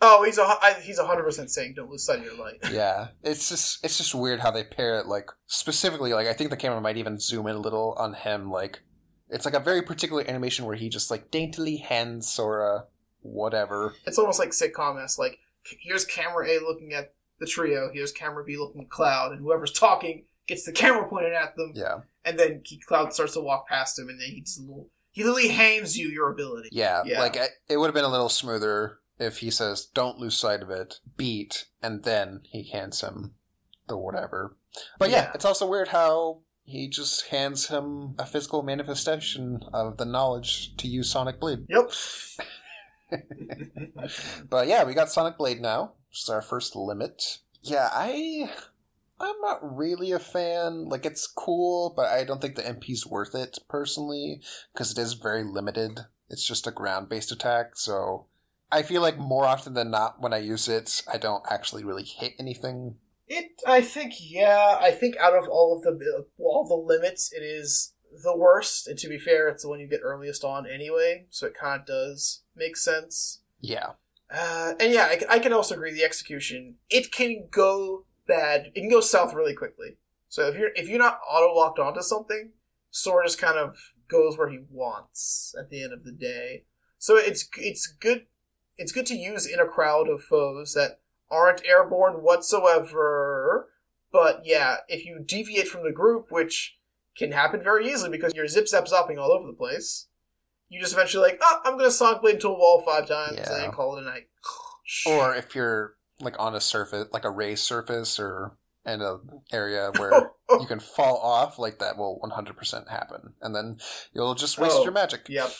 oh he's a I- he's 100% saying don't lose sight of your light yeah, it's just it's just weird how they pair it. Like specifically, like I think the camera might even zoom in a little on him. Like it's like a very particular animation where he just like daintily hands Sora whatever. it's almost like sitcom esque like here's camera a looking at the trio here's camera b looking at cloud and whoever's talking gets the camera pointed at them Yeah, and then cloud starts to walk past him and then he just a little he literally hands you your ability yeah. Yeah. Like I, it would have been a little smoother if he says, don't lose sight of it, beat, and then he hands him the whatever. But yeah, Yeah. it's also weird how he just hands him a physical manifestation of the knowledge to use Sonic Blade. Yep. But yeah, we got Sonic Blade now, which is our first limit. Yeah, I I'm not really a fan. Like it's cool, but I don't think the MP's worth it personally because it is very limited. It's just a ground-based attack, so I feel like more often than not when I use it, I don't actually really hit anything. It, I think, yeah, I think out of all of the all the limits, it is the worst. And to be fair, it's the one you get earliest on anyway, so it kind of does make sense. Yeah. Uh, and yeah, I, can- I can also agree. The execution, it can go bad. It can go south really quickly. So if you're if you're not auto locked onto something, Sora just kind of goes where he wants at the end of the day. So it's it's good. It's good to use in a crowd of foes that aren't airborne whatsoever. But yeah, if you deviate from the group, which can happen very easily because you're zip zap zopping all over the place, you just eventually like, oh, I'm gonna Sonic Blade into a wall five times and Yeah. then call it a night. Or if you're like on a surface, like a raised surface, or in an area where you can fall off, like that will 100% happen, and then you'll just waste Oh. your magic. Yep.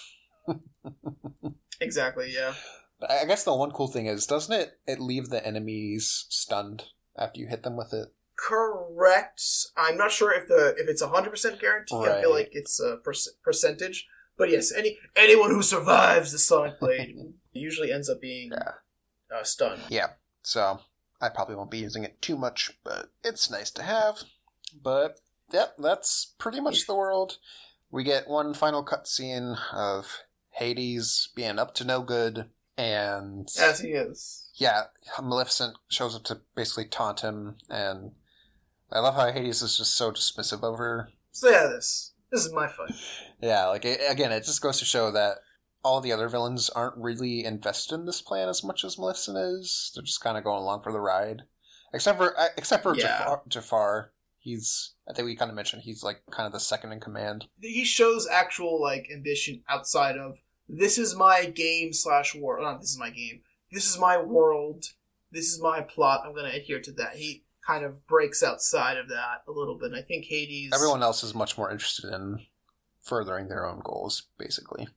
exactly. Yeah. I guess the one cool thing is, doesn't it? It leave the enemies stunned after you hit them with it. Correct. I'm not sure if the if it's hundred percent guarantee. I feel like it's a perc- percentage. But yes, any anyone who survives the Sonic Blade usually ends up being Yeah. uh, stunned. Yeah. So I probably won't be using it too much, but it's nice to have. But yep, that's pretty much the world. We get one final cutscene of Hades being up to no good, and As he is. yeah, Maleficent shows up to basically taunt him, and I love how Hades is just so dismissive of her. So yeah, this this is my fight. Yeah, like it, again, it just goes to show that all the other villains aren't really invested in this plan as much as Maleficent is. They're just kind of going along for the ride, except for uh, except for Yeah. Jafar, Jafar. He's I think we kind of mentioned he's like kind of the second in command. He shows actual like ambition outside of this is my game slash war. Not this is my game. This is my world. This is my plot. I'm going to adhere to that. He kind of breaks outside of that a little bit. And I think Hades. Everyone else is much more interested in furthering their own goals, basically.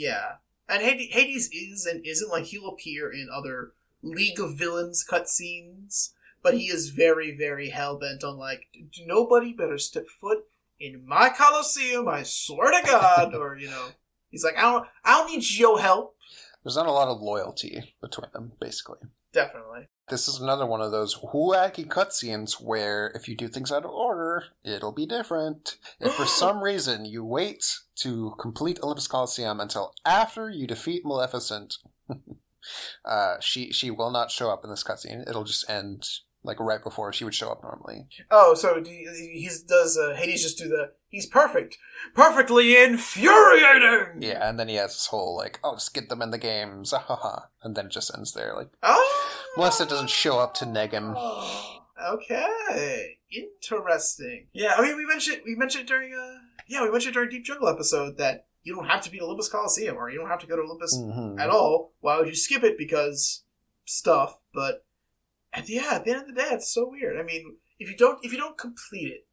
Yeah. And Hades, is and isn't like he'll appear in other League of Villains cutscenes, but he is very, very hell bent on like nobody better step foot in my Coliseum. I swear to God, or you know, he's like I don't, I don't need your help. There's not a lot of loyalty between them, basically. Definitely. This is another one of those wacky cutscenes where if you do things out of order, it'll be different. If for some reason you wait to complete Olympus Coliseum until after you defeat Maleficent, uh, she she will not show up in this cutscene. It'll just end like right before she would show up normally. Oh, so he's does uh, Hades just do the he's perfect, perfectly infuriating. Yeah, and then he has this whole like, oh, just get them in the games, ah, ha ha, and then it just ends there. Like Oh. Melissa doesn't show up to neg him. Okay, interesting. Yeah, I mean, we mentioned we mentioned during uh yeah we mentioned during Deep Jungle episode that you don't have to beat Olympus Coliseum or you don't have to go to Olympus Mhm. at all. Why would you skip it? Because stuff. But at the, yeah, at the end of the day, it's so weird. I mean, if you don't if you don't complete it,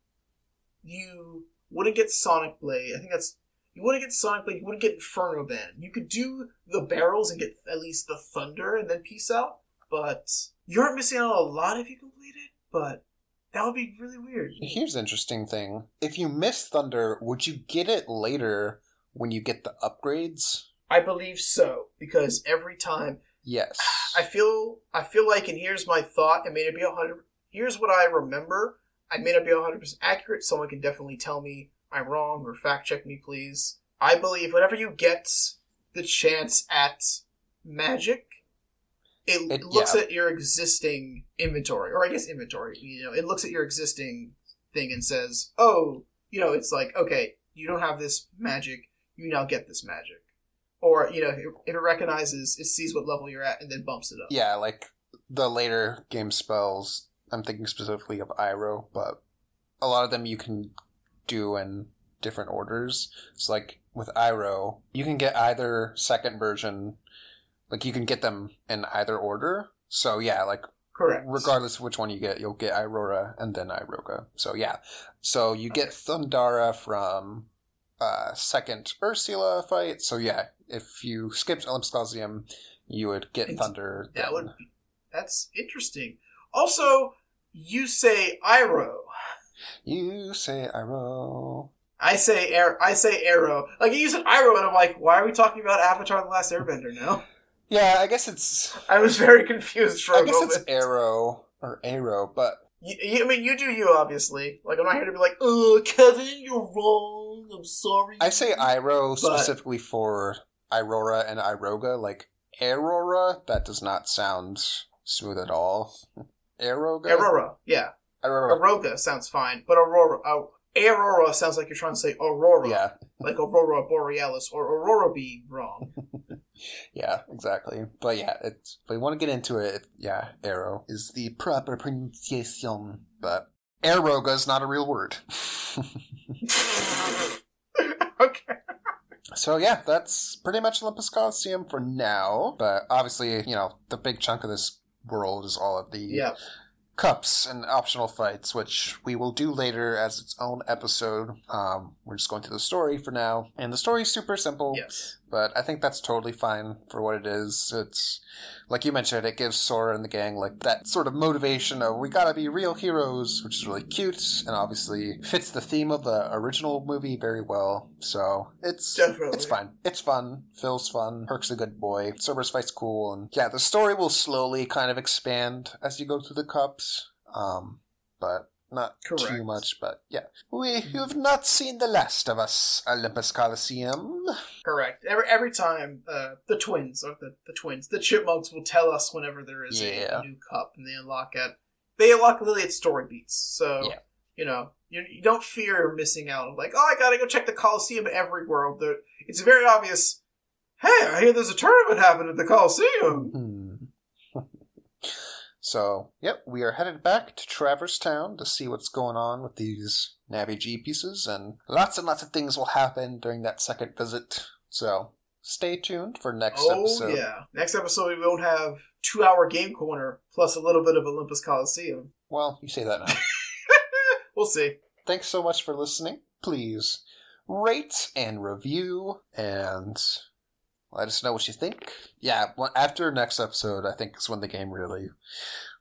you wouldn't get Sonic Blade. I think that's you wouldn't get Sonic Blade. You wouldn't get Inferno Band. You could do the barrels and get at least the Thunder and then peace out. But you aren't missing out a lot if you complete it. But that would be really weird. Here's the interesting thing. If you miss Thunder, would you get it later when you get the upgrades? I believe so because every time Yes. I feel I feel like, and here's my thought. It may not be a hundred. Here's what I remember. I may not be hundred percent accurate. Someone can definitely tell me I'm wrong or fact check me, please. I believe whenever you get the chance at magic, it, It- looks yeah. at your existing inventory, or I guess inventory. You know, it looks at your existing thing and says, "Oh, you know, it's like okay, you don't have this magic. You now get this magic." Or you know, if it- recognizes, it sees what level you're at and then bumps it up. Yeah, like the later game spells, I'm thinking specifically of iro but a lot of them you can do in different orders. It's like with iro you can get either second version like you can get them in either order. So yeah, like Correct. regardless of which one you get, you'll get Aurora and then Iroga. So yeah, so you get Thundara from uh, second Ursula fight. So yeah, if you skipped Olympus Coliseum, you would get Int- Thunder. That then. would be, that's interesting. Also, you say Iroh. You say Iro. I say air. I say arrow. Like you said Iroh, and I'm like, why are we talking about Avatar: The Last Airbender now? Yeah, I guess it's. I was very confused for I a guess moment. it's Arrow or Arrow, but You, you, I mean, you do you obviously. Like I'm not here to be like, oh, Kevin, you're wrong. I'm sorry. I say Iro specifically for Aurora and Iroga. Like Aurora, that does not sound smooth at all. Aroga, Aurora. Yeah, Aurora. Aroga sounds fine, but Aurora. Oh, Aurora sounds like you're trying to say Aurora. Yeah, Like Aurora Borealis or Aurora being wrong. yeah, exactly. But yeah, it's. If we want to get into it, yeah, Arrow is the proper pronunciation, but Aroga is not a real word. okay. So yeah, that's pretty much Olympus Coliseum for now. But obviously, you know, the big chunk of this world is all of the Yeah. cups and optional fights, which we will do later as its own episode. Um, we're just going through the story for now, and the story is super simple. Yes. But I think that's totally fine for what it is. It's like you mentioned, it gives Sora and the gang like that sort of motivation of we gotta be real heroes, which is really cute and obviously fits the theme of the original movie very well. So it's Definitely. it's fine. It's fun. Phil's fun. Herc's a good boy. Cerberus fight's cool, and yeah, the story will slowly kind of expand as you go through the cups. Um, but not too much. But yeah, we you've not seen the last of us, Olympus Coliseum. Correct. Every every time uh, the twins or the, the twins, the chipmunks will tell us whenever there is a- Yeah. a, new cup, and they unlock it. They unlock Lily at story beats, so Yeah. you know you, you don't fear missing out. Like, oh, I gotta go check the Coliseum every world. It's very obvious. Hey, I hear there's a tournament happening at the Coliseum. Hmm. So, yep, we are headed back to Traverse Town to see what's going on with these Navi G pieces, and lots and lots of things will happen during that second visit. So, stay tuned for next episode. oh episode. yeah, next episode we won't have two hour game corner plus a little bit of Olympus Coliseum. Well, you say that now. We'll see. Thanks so much for listening. Please rate and review and let us know what you think. Yeah, well, after next episode, I think is when the game really,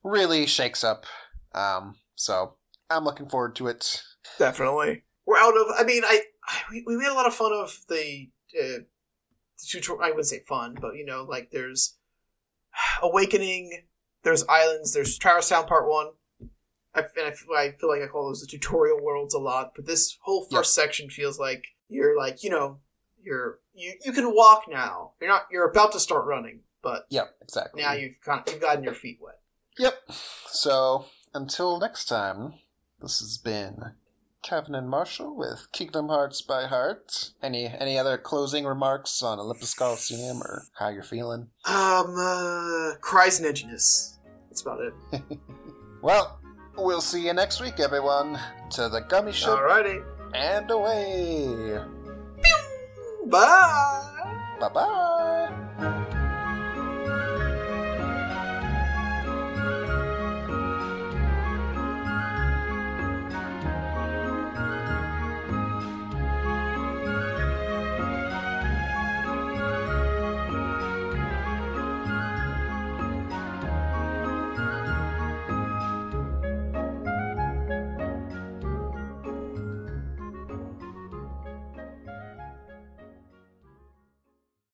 really shakes up. Um, so I'm looking forward to it. Definitely. We're out of. I mean, I, I we, we made a lot of fun of the uh, the tutorial. I wouldn't say fun, but you know, like there's awakening. There's islands. There's Traverse Town Part One. I, and I, feel, I feel like I call those the tutorial worlds a lot. But this whole first section feels like you're like you know you're you you can walk now. You're not. You're about to start running, but Yep, exactly. now you've kind of, you've gotten your feet wet. Yep. So until next time, this has been Kevin and Marshall with Kingdom Hearts by Heart. Any any other closing remarks on Olympus Coliseum or how you're feeling? Um, uh, cries and edginess. That's about it. Well, we'll see you next week, everyone. To the gummy ship Alrighty. and away. Bye. Bye bye.